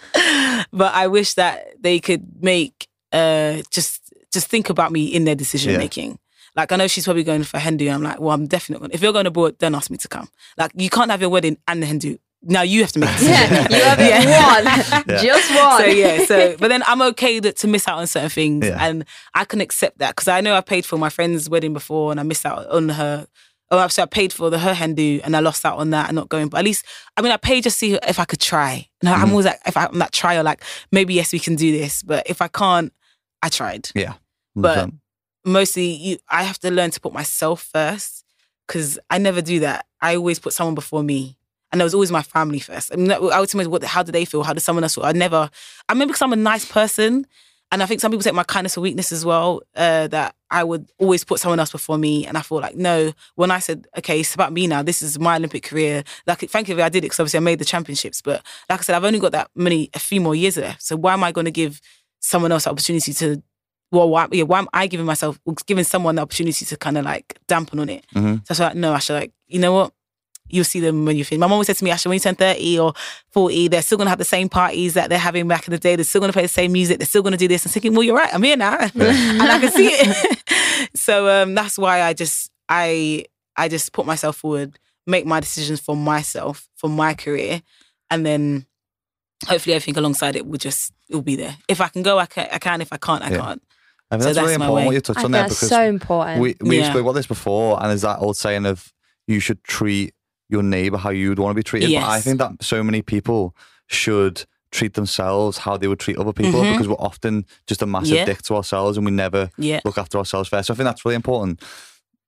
but I wish that they could make uh just just think about me in their decision Yeah. making. Like I know she's probably going for hen do. I'm like, well, I'm definitely going. If you're going abroad, then ask me to come. Like you can't have your wedding and the hen do. Now you have to make a decision. Yeah, you have it one, Yeah. just one. So yeah, so but then I'm okay that, to miss out on certain things, Yeah. and I can accept that because I know I paid for my friend's wedding before, and I missed out on her. Oh, actually, I paid for the her hen do, and I lost out on that and not going. But at least, I mean, I paid just to see if I could try. And I'm Mhm. always like, if I'm that trial, like maybe yes, we can do this. But if I can't, I tried. Yeah. But- 100%. Mostly, you, I have to learn to put myself first because I never do that. I always put someone before me. And there was always my family first. I mean, I would say, what, how do they feel? How does someone else feel? I never, I remember because I'm a nice person. And I think some people take my kindness for weakness as well, uh, that I would always put someone else before me. And I feel like, no, when I said, okay, it's about me now, this is my Olympic career. Like, thankfully, I did it because obviously I made the championships. But like I said, I've only got that many, a few more years left. So why am I going to give someone else the opportunity to, well, why, yeah, why am I giving myself, giving someone the opportunity to kind of like dampen on it? Mhm. So I was like, no, I should like, you know what? You'll see them when you finish. My mom always said to me, Asha, when you turn 30 or 40, they're still going to have the same parties that they're having back in the day. They're still going to play the same music. They're still going to do this. I'm thinking, well, you're right. I'm here now. and I can see it. so um, that's why I just, I, I just put myself forward, make my decisions for myself, for my career. And then hopefully everything alongside it will just, it will be there. If I can go, I can. I can. If I can't, I Yeah. can't. I think So that's that's my important way. what you touched think on there that's because so important. we we Yeah. spoke about this before, and is that old saying of you should treat your neighbor how you'd want to be treated. But I think that so many people should treat themselves how they would treat other people Mhm. because we're often just a massive Yeah. dick to ourselves and we never Yeah. look after ourselves first. So I think that's really important.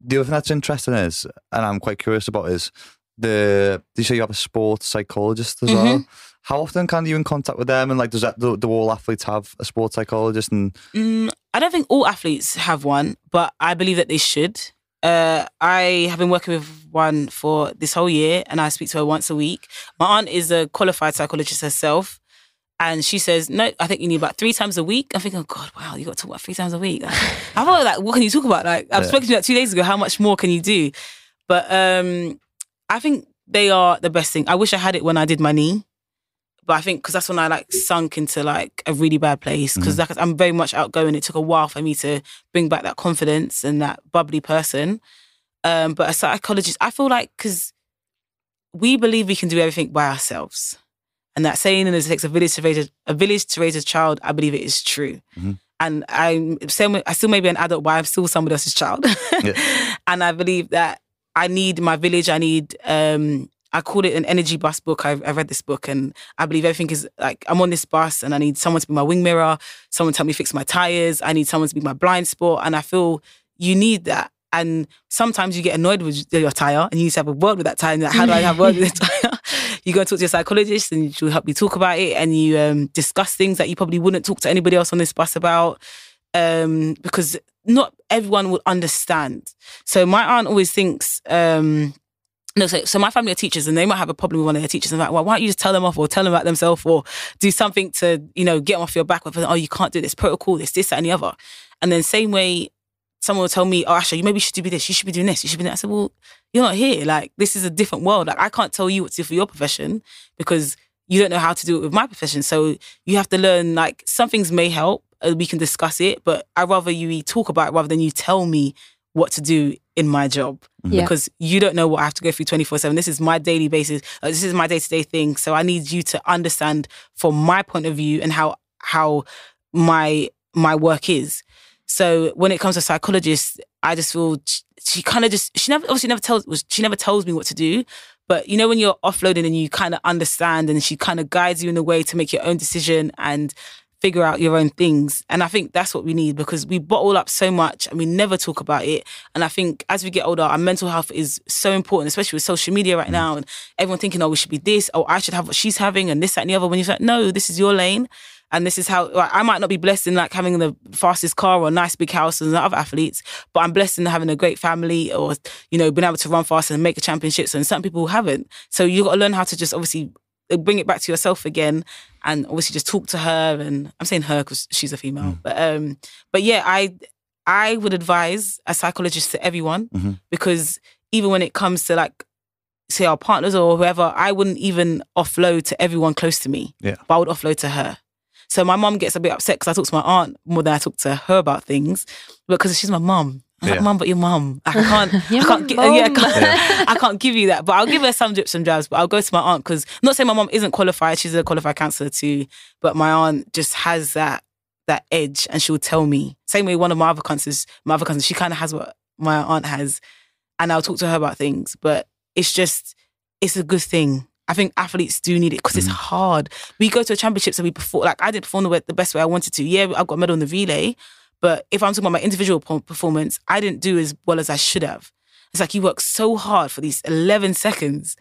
The other thing that's interesting is, and I'm quite curious about, is the. Do you say you have a sports psychologist as Mm-hmm. well? How often can you in contact with them? And like, does that do, do all athletes have a sports psychologist? And Mm, I don't think all athletes have one, but I believe that they should. Uh, I have been working with one for this whole year, and I speak to her once a week. My aunt is a qualified psychologist herself, and she says, "No, I think you need about three times a week." I'm thinking, "Oh God, wow, you got to talk about three times a week." Like, I thought, like, what can you talk about? Like, I've Yeah. spoken to you like two days ago. How much more can you do? But um, I think they are the best thing. I wish I had it when I did my knee. But I think because that's when I like sunk into like a really bad place because like I'm very much outgoing. It took a while for me to bring back that confidence and that bubbly person. Um, but a psychologist, I feel like because we believe we can do everything by ourselves, and that saying "it takes a village to raise a, a village to raise a child," I believe it is true. Mhm. And I'm same. I still may be an adult, but I'm still somebody else's child. and I believe that I need my village. I need. um I call it an energy bus book. I've, I've read this book, and I believe everything is like I'm on this bus, and I need someone to be my wing mirror. Someone to help me fix my tires. I need someone to be my blind spot, and I feel you need that. And sometimes you get annoyed with your tire, and you need to have a word with that tire. And like, how do I have a word with the tire? you go and talk to your psychologist, and she'll help you talk about it, and you um, discuss things that you probably wouldn't talk to anybody else on this bus about, um, because not everyone will understand. So my aunt always thinks. Um, no, so, so my family are teachers and they might have a problem with one of their teachers. And like, well, why don't you just tell them off or tell them about themselves or do something to, you know, get them off your back with, oh, you can't do this protocol, this, this, that, and the other. And then same way, someone will tell me, oh, Asha, you maybe should do this, you should be doing this, you should be doing that. I said, well, you're not here. Like, this is a different world. Like, I can't tell you what to do for your profession because you don't know how to do it with my profession. So you have to learn, like, some things may help. Uh, we can discuss it, but I'd rather you talk about it rather than you tell me what to do in my job Yeah. because you don't know what I have to go through 24 7. This is my daily basis. Uh, this is my day to day thing. So I need you to understand from my point of view and how, how my, my work is. So when it comes to psychologists, I just feel she, she kind of just, she never, obviously never tells, she never tells me what to do. But you know, when you're offloading and you kind of understand and she kind of guides you in a way to make your own decision and figure out your own things. And I think that's what we need because we bottle up so much and we never talk about it. And I think as we get older, our mental health is so important, especially with social media right mm. now and everyone thinking, oh, we should be this, oh, I should have what she's having and this, that, and the other. When you're like, no, this is your lane. And this is how like, I might not be blessed in like having the fastest car or a nice big house as other athletes, but I'm blessed in having a great family or, you know, being able to run fast and make a championships. And some people haven't. So you've got to learn how to just obviously bring it back to yourself again and obviously just talk to her and I'm saying her because she's a female but um but yeah I I would advise a psychologist to everyone Mhm. because even when it comes to like say our partners or whoever I wouldn't even offload to everyone close to me Yeah. but I would offload to her so my mom gets a bit upset because I talk to my aunt more than I talk to her about things because she's my mum I'm like mum but your mum I can't I can't gi- yeah, I can't, I can't give you that, but I'll give her some drips and drabs. But I'll go to my aunt because not saying my mom isn't qualified; she's a qualified counselor too. But my aunt just has that that edge, and she'll tell me. Same way one of my other cousins, my other cousins, she kind of has what my aunt has, and I'll talk to her about things. But it's just, it's a good thing. I think athletes do need it because it's mm. hard. We go to a championships and we perform. Like I didn't perform the, way, the best way I wanted to. Yeah, I got a medal in the relay, but if I'm talking about my individual performance, I didn't do as well as I should have. It's like you work so hard for these 11 seconds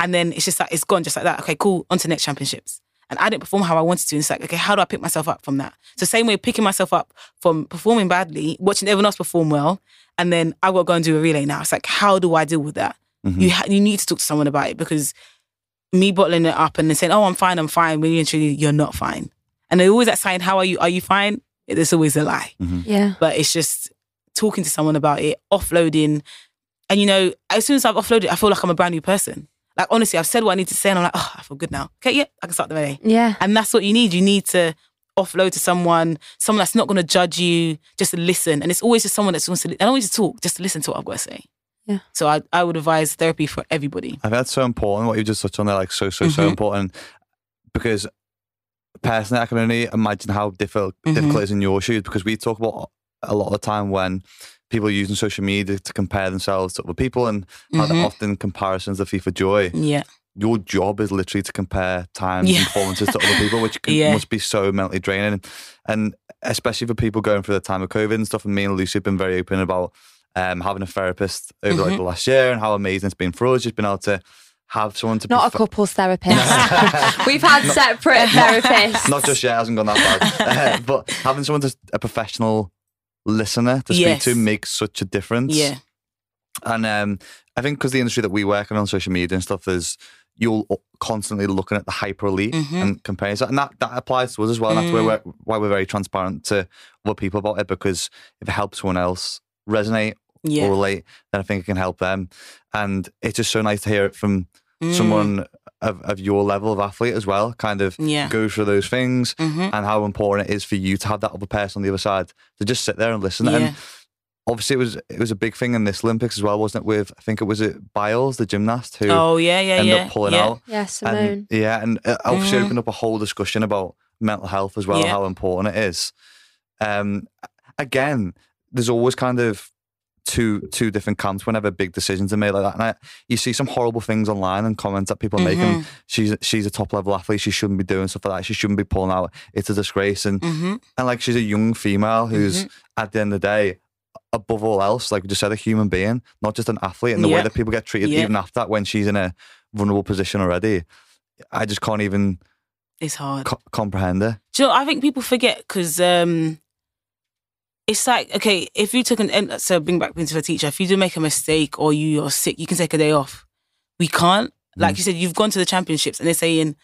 and then it's just like, it's gone just like that. Okay, cool, on to next championships. And I didn't perform how I wanted to. And it's like, okay, how do I pick myself up from that? So same way picking myself up from performing badly, watching everyone else perform well, and then I got to go and do a relay now. It's like, how do I deal with that? Mhm. You ha- you need to talk to someone about it because me bottling it up and then saying, oh, I'm fine, I'm fine, when you're truly, you're not fine. And they're always that saying, how are you? Are you fine? It's always a lie Yeah. but it's just talking to someone about it, offloading. And you know, as soon as I've offloaded, I feel like I'm a brand new person. Like honestly, I've said what I need to say, and I'm like, oh, I feel good now. Okay, yeah, I can start the day. Yeah. And that's what you need. You need to offload to someone, someone that's not going to judge you, just to listen. And it's always just someone that's wants to. I don't always talk, just to listen to what I've got to say. Yeah. So I, I would advise therapy for everybody. I think that's so important. What you just touched on there, like so, so, so Mhm. important. Because personally, I can only imagine how difficult Mhm. difficult it is in your shoes. Because we talk about a lot of the time when people are using social media to compare themselves to other people, and Mhm. often comparisons of thief of joy. Yeah. Your job is literally to compare times Yeah. and performances to other people, which can, Yeah. must be so mentally draining. And especially for people going through the time of COVID and stuff. And me and Lucy have been very open about um, having a therapist over like Mhm. the last year and how amazing it's been for us. Just been able to have someone to Not a couples therapist. We've had separate therapists. not just yet, hasn't gone that bad. Uh, but having someone to a professional listener to speak to makes such a difference. Yeah. And um, I think because the industry that we work in on social media and stuff is you're constantly looking at the hyper elite Mhm. and comparing that, and that that applies to us as well. And that's where Mm. we're, why we're very transparent to other people about it because if it helps someone else resonate Yeah. or relate, then I think it can help them. And it's just so nice to hear it from Mm. someone of, of your level of athlete as well. Kind of Yeah. go through those things Mhm. and how important it is for you to have that other person on the other side to just sit there and listen. Yeah. And obviously, it was it was a big thing in this Olympics as well, wasn't it? With I think it was it Biles, the gymnast, who Oh yeah, yeah, ended yeah. up pulling yeah. out. Yeah, Simone. And yeah, and it obviously Mhm. opened up a whole discussion about mental health as well, Yeah. how important it is. um, again, there's always kind of two two different camps whenever big decisions are made like that. And I, you see some horrible things online and comments that people are making. Mhm. She's she's a top level athlete. She shouldn't be doing stuff like that. She shouldn't be pulling out. It's a disgrace. And hmm and like she's a young female who's at the end of the day, above all else, like we just said, a human being, not just an athlete. And the way that people get treated, Yeah. even after that, when she's in a vulnerable position already, I just can't even It's hard. co- comprehend it. Do you know, I think people forget because um, it's like, okay, if you took an, and so bring back into a teacher, if you do make a mistake or you are sick, you can take a day off. We can't. Like Mm. you said, you've gone to the championships and they're saying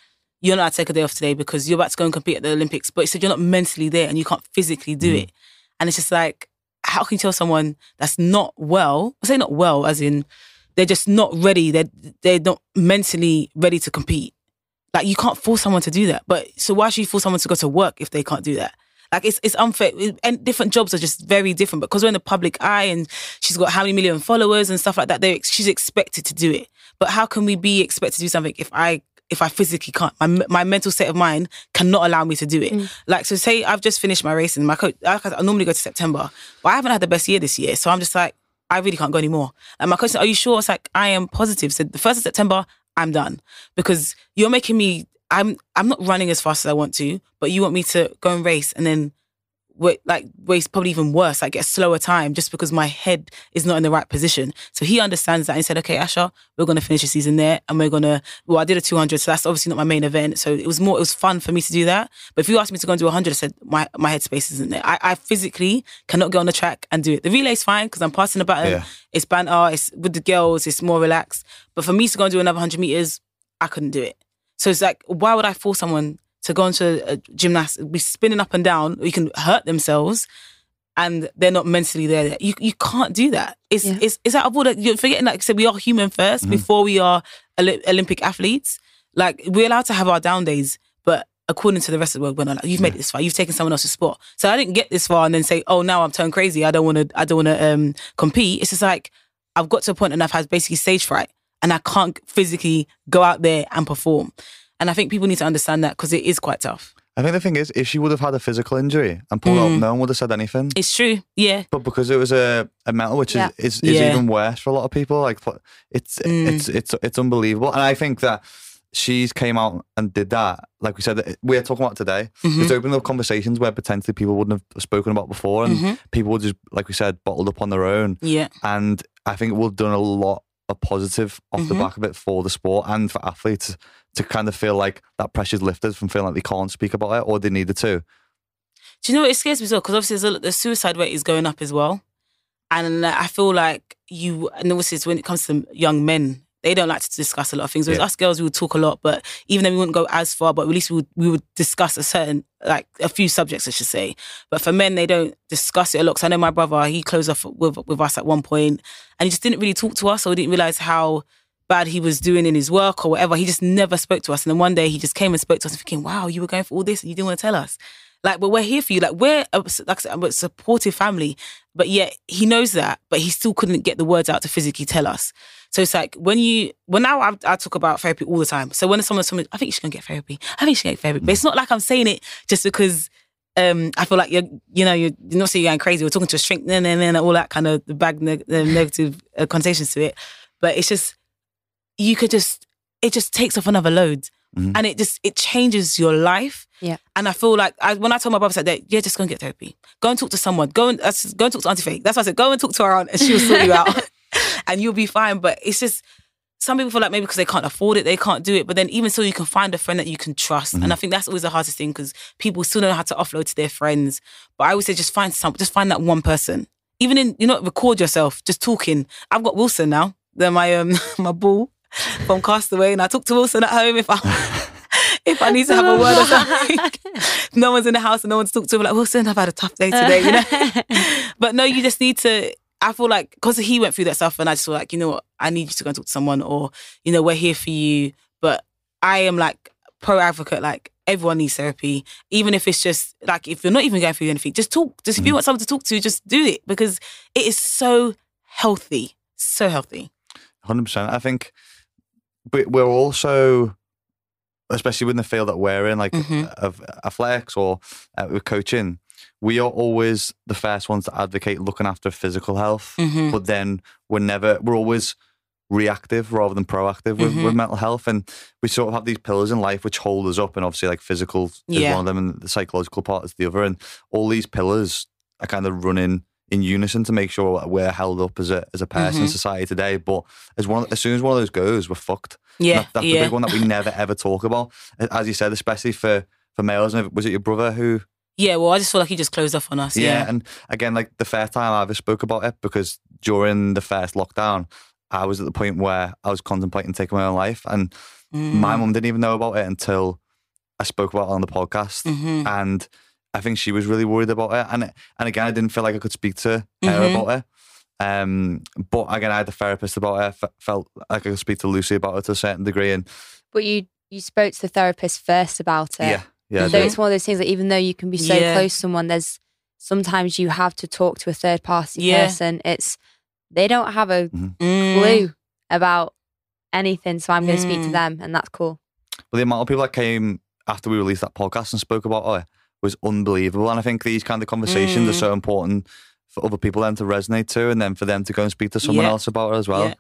you're not allowed to take a day off today because you're about to go and compete at the Olympics, but you said you're not mentally there and you can't physically do Mm. it. And it's just like, how can you tell someone that's not well, I say not well, as in they're just not ready, they're, they're not mentally ready to compete. Like you can't force someone to do that. But so why should you force someone to go to work if they can't do that? Like it's it's unfair. And different jobs are just very different. Because we're in the public eye, and she's got how many million followers and stuff like that. They she's expected to do it. But how can we be expected to do something if I if I physically can't? My my mental state of mind cannot allow me to do it. Mm. Like so, say I've just finished my race, and my coach. I, I normally go to September, but I haven't had the best year this year. So I'm just like, I really can't go anymore. And my coach said, "Are you sure?" It's like I am positive. So the first of September, I'm done because you're making me. I'm I'm not running as fast as I want to, but you want me to go and race and then like race probably even worse, like get a slower time just because my head is not in the right position. So he understands that and said, okay, Asha, we're gonna finish the season there and we're gonna. Well, I did a 200, so that's obviously not my main event. So it was more, it was fun for me to do that. But if you asked me to go and do 100, I said my my headspace isn't there. I, I physically cannot get on the track and do it. The relay's fine because I'm passing the baton. Yeah. It's banter. It's with the girls. It's more relaxed. But for me to go and do another 100 meters, I couldn't do it. So it's like, why would I force someone to go into a gymnast, be spinning up and down, or you can hurt themselves, and they're not mentally there? You you can't do that. It's Yeah. it's it's out of order. You're forgetting, like I said, we are human 1st before we are Olympic athletes. Like we're allowed to have our down days, but according to the rest of the world, we're not. Like, you've made it this far. You've taken someone else's spot. So I didn't get this far and then say, oh, now I'm turned crazy. I don't want to. I don't want to um, compete. It's just like I've got to a point and I've had basically stage fright, and I can't physically go out there and perform. And I think people need to understand that because it is quite tough. I think the thing is, if she would have had a physical injury and pulled Mm. up, no one would have said anything. It's true. Yeah. But because it was a, a mental, which Yeah. is, is, is Yeah. even worse for a lot of people, like it's Mm. it's it's it's unbelievable. And I think that she's came out and did that. Like we said, we're talking about today. Mhm. It's opened up conversations where potentially people wouldn't have spoken about before, and Mhm. people would just, like we said, bottled up on their own. Yeah. And I think we've done a lot of positive off the Mhm. back of it for the sport and for athletes to kind of feel like that pressure's lifted from feeling like they can't speak about it or they needed to. Do you know what it scares me so? Because obviously there's a, the suicide rate is going up as well, and I feel like you. And obviously, it's when it comes to young men, they don't like to discuss a lot of things. Whereas Yeah. us girls, we would talk a lot, but even then we wouldn't go as far, but at least we would we would discuss a certain like a few subjects, I should say. But for men, they don't discuss it a lot. 'Cause I know my brother, he closed off with with us at one point, and he just didn't really talk to us, or didn't realize how bad he was doing in his work or whatever. He just never spoke to us. And then one day he just came and spoke to us, thinking, "Wow, you were going for all this and you didn't want to tell us." Like, but we're here for you. Like, we're a, like I a supportive family, but yet he knows that, but he still couldn't get the words out to physically tell us. So it's like when you, well, now I, I talk about therapy all the time. So when someone's telling me, I think you should go and get therapy. I think you should get therapy. But it's not like I'm saying it just because um, I feel like you're, you know, you're, you're not saying you're going crazy. We're talking to a shrink, and then all that kind of the bad neg- the negative uh, connotations to it. But it's just, you could just, it just takes off another load. Mhm. And it just, it changes your life. Yeah. And I feel like I, when I told my brother that, yeah, just go and get therapy. Go and talk to someone. Go and uh, go and talk to Auntie Faye. That's why I said, go and talk to her aunt and she'll sort you out. and you'll be fine. But it's just some people feel like maybe because they can't afford it, they can't do it. But then even so, you can find a friend that you can trust. And I think that's always the hardest thing because people still don't know how to offload to their friends. But I always say just find some, just find that one person. Even in you know, record yourself, just talking. I've got Wilson now. They're my um my ball from Castaway, and I talk to Wilson at home if I. If I need to have a word or something, no one's in the house and no one's talked to. I'm like, Wilson, I've had a tough day today, you know. but no, you just need to. I feel like because he went through that stuff, and I just feel like you know what, I need you to go and talk to someone, or you know, we're here for you. But I am like pro advocate, like everyone needs therapy, even if it's just like if you're not even going through anything, just talk. Just if you want someone to talk to, just do it because it is so healthy, so healthy. Hundred percent. I think, but we're also, especially in the field that we're in, like Mhm. of athletics or uh, with coaching, we are always the first ones to advocate looking after physical health, Mhm. but then we're never, we're always reactive rather than proactive with, Mhm. with mental health. And we sort of have these pillars in life which hold us up. And obviously, like physical is Yeah. one of them, and the psychological part is the other. And all these pillars are kind of running in unison to make sure we're held up as a as a person in Mhm. society today. But as one, as soon as one of those goes, we're fucked. Yeah, that- that's yeah. the big one that we never ever talk about. As you said, especially for for males. And Was it your brother who? Yeah, well, I just feel like he just closed off on us. Yeah. Yeah. And again, like the first time I ever spoke about it, because during the first lockdown, I was at the point where I was contemplating taking my own life, and my Mm. mum didn't even know about it until I spoke about it on the podcast, Mhm. and I think she was really worried about it. And and again, I didn't feel like I could speak to her Mhm. about it. Um, but again, I had a therapist about it. I f- felt like I could speak to Lucy about it to a certain degree, and But you you spoke to the therapist first about it. yeah, yeah, So it's one of those things that even though you can be so Yeah. close to someone, there's sometimes you have to talk to a third party Yeah. person. It's they don't have a Mm. clue about anything, so I'm going to speak to Mm. them, and that's cool. But the amount of people that came after we released that podcast and spoke about it was unbelievable. And I think these kind of conversations are Mm. so important for other people then to resonate to, and then for them to go and speak to someone Yeah. else about it as well.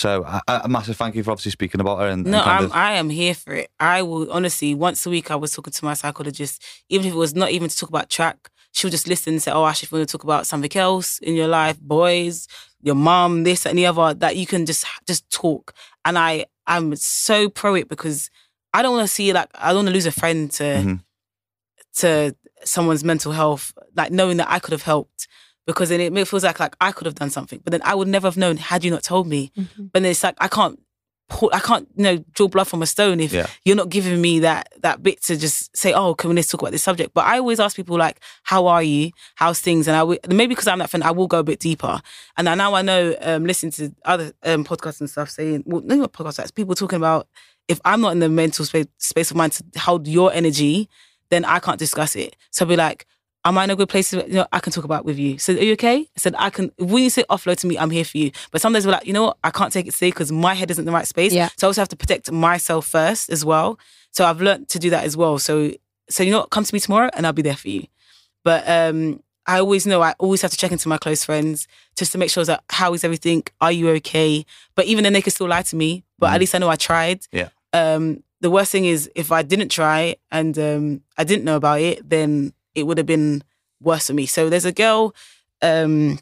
So a, a massive thank you for obviously speaking about her. And, and No, kind I'm, of, I am here for it. I will honestly once a week I was talking to my psychologist, even if it was not even to talk about track. She would just listen and say, "Oh, Ash, if you want to talk about something else in your life, boys, your mom, this and the other, that you can just just talk." And I I'm so pro it because I don't want to see like I don't want to lose a friend to Mhm. to someone's mental health, like knowing that I could have helped. Because then it feels like like I could have done something, but then I would never have known had you not told me. But then it's like I can't, pull, I can't, you know, draw blood from a stone if Yeah. you're not giving me that that bit to just say, oh, can we let's talk about this subject? But I always ask people like, how are you? How's things? And I will, maybe because I'm that friend, I will go a bit deeper. And I, now I know, um, listening to other um, podcasts and stuff, saying, well, no, not podcasts, it's people talking about if I'm not in the mental space space of mind to hold your energy, then I can't discuss it. So I'll be like. Am I in a good place? To, you know, I can talk about with you. So, are you okay? I said, I can. When you say offload to me, I'm here for you. But sometimes we're like, you know what? I can't take it today because my head isn't in the right space. Yeah. So I also have to protect myself first as well. So I've learned to do that as well. So, so you know what? Come to me tomorrow and I'll be there for you. But um, I always know I always have to check into my close friends just to make sure that how is everything? Are you okay? But even then, they can still lie to me. But Mhm. at least I know I tried. Yeah. Um, the worst thing is if I didn't try and um, I didn't know about it, then it would have been worse for me. So there's a girl um,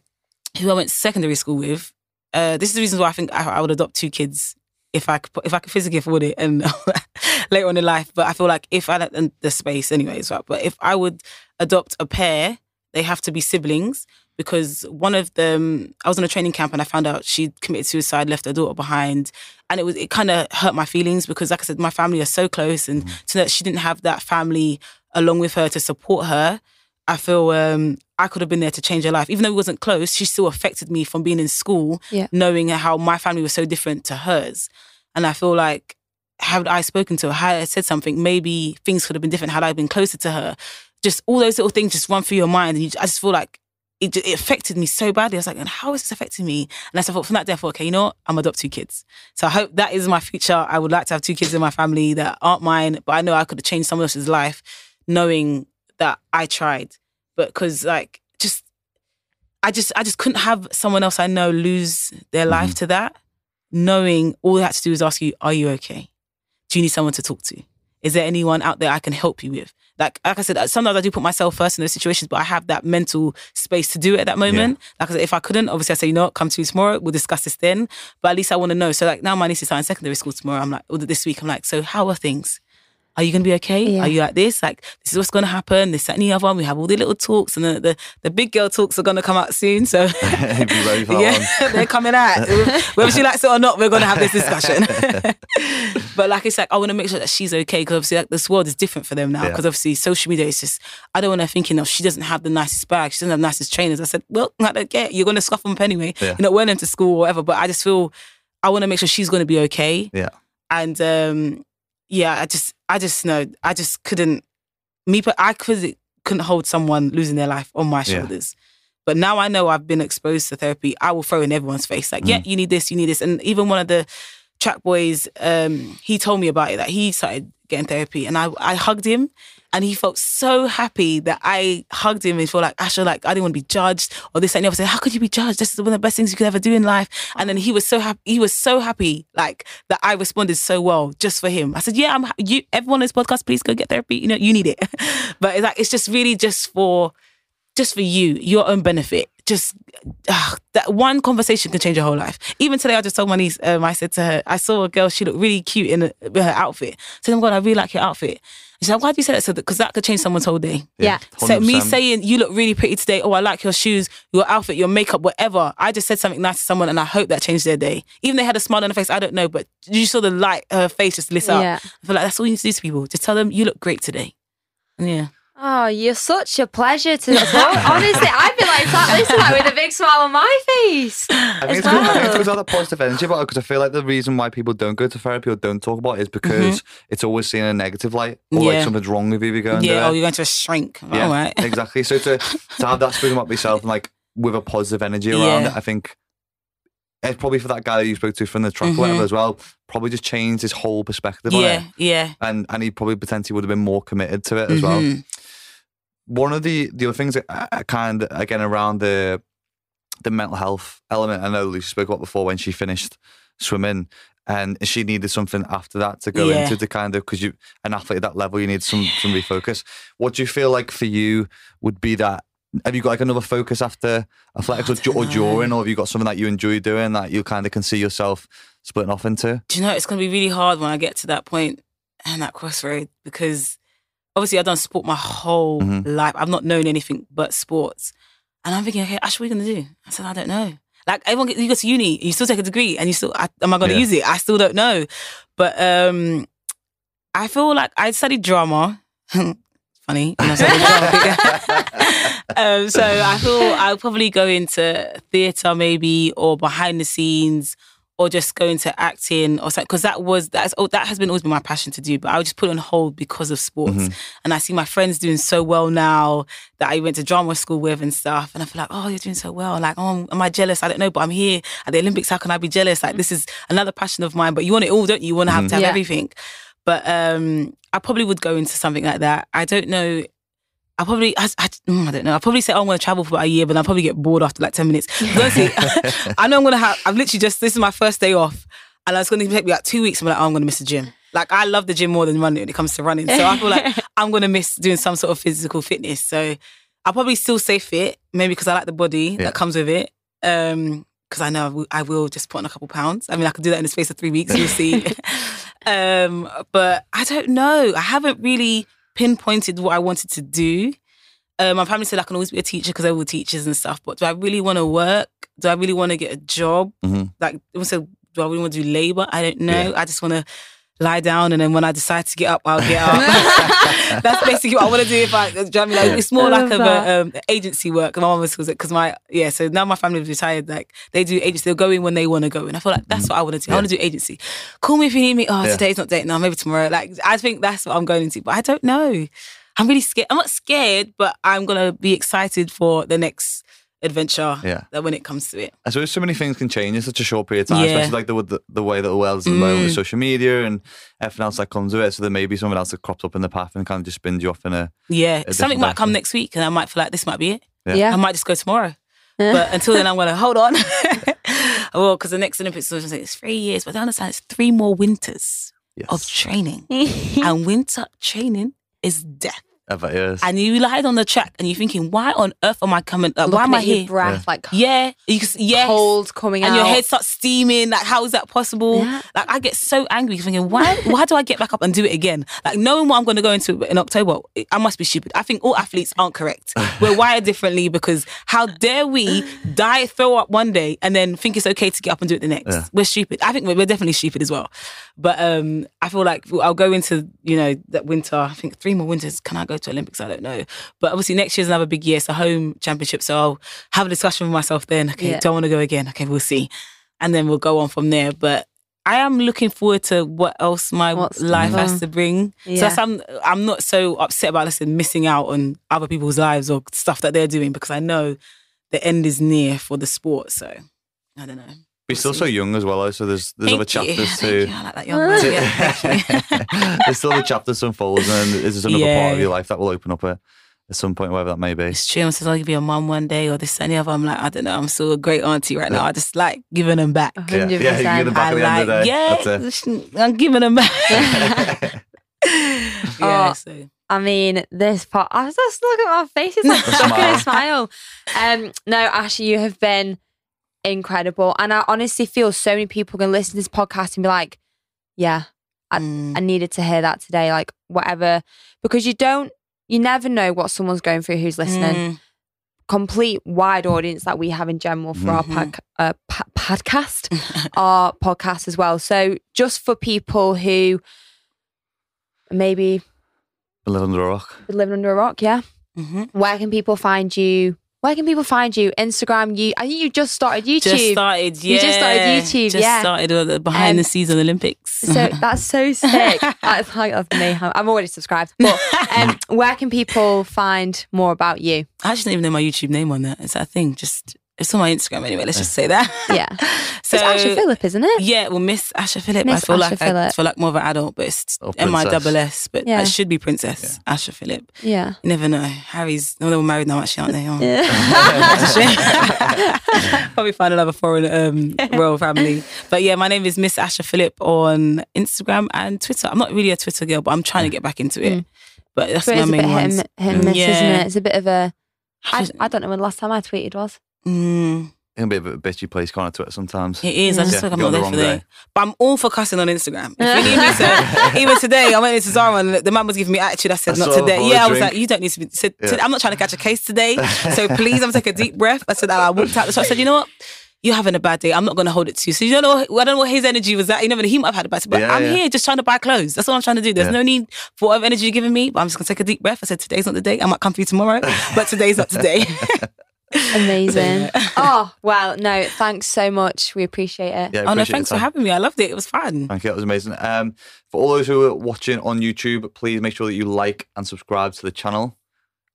who I went to secondary school with. Uh, this is the reason why I think I, I would adopt two kids if I could, if I could physically afford it and later on in life. But I feel like if I had the space, anyways, right. But if I would adopt a pair, they have to be siblings because one of them, I was on a training camp and I found out she committed suicide, left her daughter behind, and it was it kind of hurt my feelings because, like I said, my family are so close, and to know that she didn't have that family along with her to support her. I feel um, I could have been there to change her life. Even though we wasn't close, she still affected me from being in school, Yeah. knowing how my family was so different to hers. And I feel like had I spoken to her, had I said something, maybe things could have been different had I been closer to her. Just all those little things just run through your mind, and you, I just feel like it, it affected me so badly. I was like, and how is this affecting me? And I thought from that day, I thought, okay, you know what? I'm adopt two kids. So I hope that is my future. I would like to have two kids in my family that aren't mine, but I know I could have changed someone else's life, knowing that I tried. But because like just, I just, I just couldn't have someone else I know lose their mm-hmm. life to that, knowing all they had to do is ask you, "Are you okay? Do you need someone to talk to? Is there anyone out there I can help you with?" Like, like I said, uh, sometimes I do put myself first in those situations, but I have that mental space to do it at that moment. Like I said, if I couldn't, obviously I say, you know what, come to me tomorrow, we'll discuss this then. But at least I want to know. So like now my niece is starting secondary school tomorrow. I'm like, or this week, I'm like, so how are things? Are you gonna be okay? Yeah. Are you like this? Like this is what's gonna happen. This that, and the other. One. We have all the little talks, and the the, the big girl talks are gonna come out soon. So Be ready for that yeah, they're coming out. Whether she likes it or not, we're gonna have this discussion. but like it's like I want to make sure that she's okay because obviously like this world is different for them now. Yeah. Because obviously social media is just I don't want her thinking of she doesn't have the nicest bag, she doesn't have the nicest trainers. I said, well, I don't care. You're gonna scuff them up anyway. Yeah. You're not wearing them to school or whatever. But I just feel I want to make sure she's gonna be okay. Yeah. And um, yeah, I just I just know I just couldn't me. But I could couldn't hold someone losing their life on my Yeah. shoulders. But now I know I've been exposed to therapy. I will throw in everyone's face like, Mm. yeah, you need this, you need this. And even one of the Track Boys, um, he told me about it that he started getting therapy, and I I hugged him, and he felt so happy that I hugged him and he felt like Asha, like I didn't want to be judged or this and the other. Said, how could you be judged? This is one of the best things you could ever do in life. And then he was so happy. He was so happy, like that I responded so well just for him. I said, yeah, I'm. You, everyone on this podcast, please go get therapy. You know, you need it. but it's like it's just really just for, just for you, your own benefit. Just uh, that one conversation can change your whole life. Even today, I just told my niece. Um, I said to her, I saw a girl. She looked really cute in a, with her outfit. I said, "Oh my god, I really like your outfit." She said, "Why do you say that?" So because that could change someone's whole day. Yeah. So me saying you look really pretty today. Oh, I like your shoes, your outfit, your makeup, whatever. I just said something nice to someone, and I hope that changed their day. Even they had a smile on their face, I don't know, but you saw the light, her face just lit up. Yeah. I feel like that's all you need to do to people. Just tell them you look great today. Yeah. Oh, you're such a pleasure to talk. Honestly, I feel like sat listening like with a big smile on my face. I think, as it's good, I think it's well. good to have that positive energy about it because I feel like the reason why people don't go to therapy or don't talk about it is because it's always seen in a negative light or like something's wrong with you if you go and do Yeah. it. Oh, you're going to a shrink. Yeah, All right. exactly. So to, to have that spoken about myself and like with a positive energy around Yeah. it, I think it's probably for that guy that you spoke to from the track or Mhm. whatever as well. Probably just changed his whole perspective on Yeah. it, Yeah. and and he probably potentially would have been more committed to it as well. One of the the other things I, I kind of again around the the mental health element. I know Lucy spoke about before when she finished swimming. And she needed something after that to go Yeah. into to kind of because you an athlete at that level you need some some refocus. What do you feel like for you would be that have you got like another focus after athletics or, or during, or have you got something that you enjoy doing that you kind of can see yourself splitting off into? Do you know it's going to be really hard when I get to that point and that crossroad because obviously I've done sport my whole Mhm. life. I've not known anything but sports. And I'm thinking, okay, Ash, what are you going to do? I said, I don't know. Like everyone, you go to uni, you still take a degree, and you still, I, am I going to Yeah. use it? I still don't know. But um, I feel like I studied drama. Funny, I drama. um, so I feel I'll probably go into theatre maybe or behind the scenes or just go into acting or something because that was that's oh, that has been always been my passion to do but I would just put it on hold because of sports. Mhm. and I see my friends doing so well now that I went to drama school with and stuff and I feel like oh you're doing so well. Like oh am I jealous? I don't know but I'm here at the Olympics. How can I be jealous? Like this is another passion of mine. But you want it all don't you? You want to have to have Yeah. everything. But um I probably would go into something like that. I don't know I probably, I, I, mm, I don't know. I probably say, oh, I'm going to travel for about a year, but I'll probably get bored after like 10 minutes. Honestly, I know I'm going to have, I've literally just, this is my first day off, and it's going to take me like two weeks. I'm like, oh, I'm going to miss the gym. Like, I love the gym more than running when it comes to running. So I feel like I'm going to miss doing some sort of physical fitness. So I'll probably still stay fit, maybe because I like the body Yeah. that comes with it. Um, because I know I will, I will just put on a couple pounds. I mean, I could do that in the space of three weeks. You'll see. um, but I don't know. I haven't really pinpointed what I wanted to do. Um, my family said I can always be a teacher because they were teachers and stuff. But do I really want to work? Do I really want to get a job? Mhm. Like, do I really want to do labor? I don't know. I just want to lie down and then when I decide to get up, I'll get up. That's basically what I want to do. If I, do you know I mean? Like, it's more I like love of that. a um, agency work. My mom was because my yeah. So now my family is retired. Like they do agency. They'll go in when they want to go, and I feel like that's what I want to do. I want to do agency. Call me if you need me. Oh, Yeah. today's not date. No, maybe tomorrow. Like I think that's what I'm going into. But I don't know. I'm really scared. I'm not scared, but I'm gonna be excited for the next adventure. Yeah. That when it comes to it. I suppose so many things can change in such a short period of time, Yeah. especially like the, the the way that the world is at the moment with Mm. social media and everything else that comes with it. So there may be something else that crops up in the path and kind of just spins you off in a Yeah, A something different might come next week, and I might feel like this might be it. Yeah. Yeah. I might just go tomorrow. But until then, I'm gonna hold on. well, because the next Olympics is it's three years, but I understand it's three more winters yes. of training, and winter training is death. Ever is. And you lied on the track, and you're thinking, why on earth am I coming? Like, why Looking am I at your here? breath, like Yeah, you can, yes. cold coming and out. your head starts steaming. Like, how is that possible? Yeah. Like, I get so angry thinking, why? Why do I get back up and do it again? Like, knowing what I'm going to go into in October, I must be stupid. I think all athletes aren't correct. We're wired differently because how dare we die, throw up one day, and then think it's okay to get up and do it the next? Yeah. We're stupid. I think we're, we're definitely stupid as well. But um, I feel like I'll go into you know that winter. I think three more winters. Can I go to Olympics? I don't know. But obviously next year's another big year. It's a home championship, so I'll have a discussion with myself then. Okay, Yeah. do I want to go again? Okay, we'll see, and then we'll go on from there. But I am looking forward to what else my What's life has to bring. So Yeah. that's, I'm I'm not so upset about listen missing out on other people's lives or stuff that they're doing because I know the end is near for the sport. So I don't know. But you're still so young as well, so there's there's Thank other chapters you. to. Thank you. I like that young man. Yeah, there's still other chapters to unfold, and then there's another part of your life that will open up at, at some point, wherever that may be. It's true. I'm says I'll be a mum one day or this and the other. I'm like, I don't know. I'm still a great auntie right now. I just like giving them back. Yeah, 100%. yeah, you get them back I at the end of the like, day. yeah, That's it. I'm giving them back. yeah, Oh, so I mean, this part, I was just looking at my face. It's like A stuck in a smile. Um, no, Ashley, you have been incredible. And I honestly feel so many people can listen to this podcast and be like, yeah, I- mm, I needed to hear that today. Like, whatever. Because you don't, you never know what someone's going through who's listening. mm, Complete wide audience that we have in general for our Mhm. pod, uh, pa- podcast, our podcast as well. So, just for people who maybe Live under a rock. living under a rock, yeah. mhm. Where can people find you? Where can people find you? Instagram, you. I think you just started YouTube. Just started. Yeah, You just started YouTube, Just yeah. started the behind Um, the scenes of the Olympics. so that's so sick. that's like that's me. I'm already subscribed. But um, where can people find more about you? I actually don't even know my YouTube name on that. Is that a thing? Just it's on my Instagram anyway. Let's just say that. Yeah. so it's Asha Philip, isn't it? Yeah, well, Miss Asha Philip. I feel Asha like I feel like more of an adult, but it's Or M I double S. But Yeah. it should be Princess Asha Philip. Yeah. You never know. Harry's no, they're all married now, actually, aren't they? Oh. Yeah. That's a shame. Probably find another foreign um, royal family. But yeah, my name is Miss Asha Philip on Instagram and Twitter. I'm not really a Twitter girl, but I'm trying to get back into it. Mm. But that's But my it's a bit main hit ones. and, hit and miss, isn't Yeah. it? It's a bit of a. I, don't know when the last time I tweeted was. Mm, It can be a bit of a bitchy place, can't it, Twitter sometimes? it is. I just Yeah, feel like I'm not there the for wrong that. But I'm all for cussing on Instagram. If you need me to, even today, I went into Zara and the man was giving me attitude. I said, I not today. Yeah, I was drink. like, you don't need to be. Said, Yeah. "Today- I'm not trying to catch a case today. So please, I'm taking a deep breath. I said, I walked out the shop. I said, you know what? You're having a bad day. I'm not going to hold it to you. So you don't know. I don't know what his energy was at. You know, he might have had a bad day. But Yeah, I'm yeah. here just trying to buy clothes. That's all I'm trying to do. There's Yeah. no need for whatever energy you're giving me. But I'm just going to take a deep breath. I said, today's not the day. I might come for you tomorrow. But today's not today. Amazing. oh, well, no, thanks so much. We appreciate it. Yeah, oh, no, thanks for having me. I loved it. It was fun. Thank you. That was amazing. Um, for all those who are watching on YouTube, please make sure that you like and subscribe to the channel,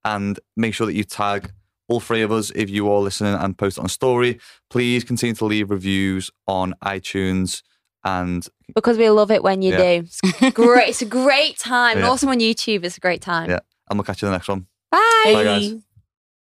and make sure that you tag all three of us if you are listening and post it on story. Please continue to leave reviews on iTunes and Because we love it when you Yeah. do. It's great. It's a great time. And Yeah. also on YouTube, it's a great time. Yeah. and we'll catch you in the next one. Bye. Bye, guys.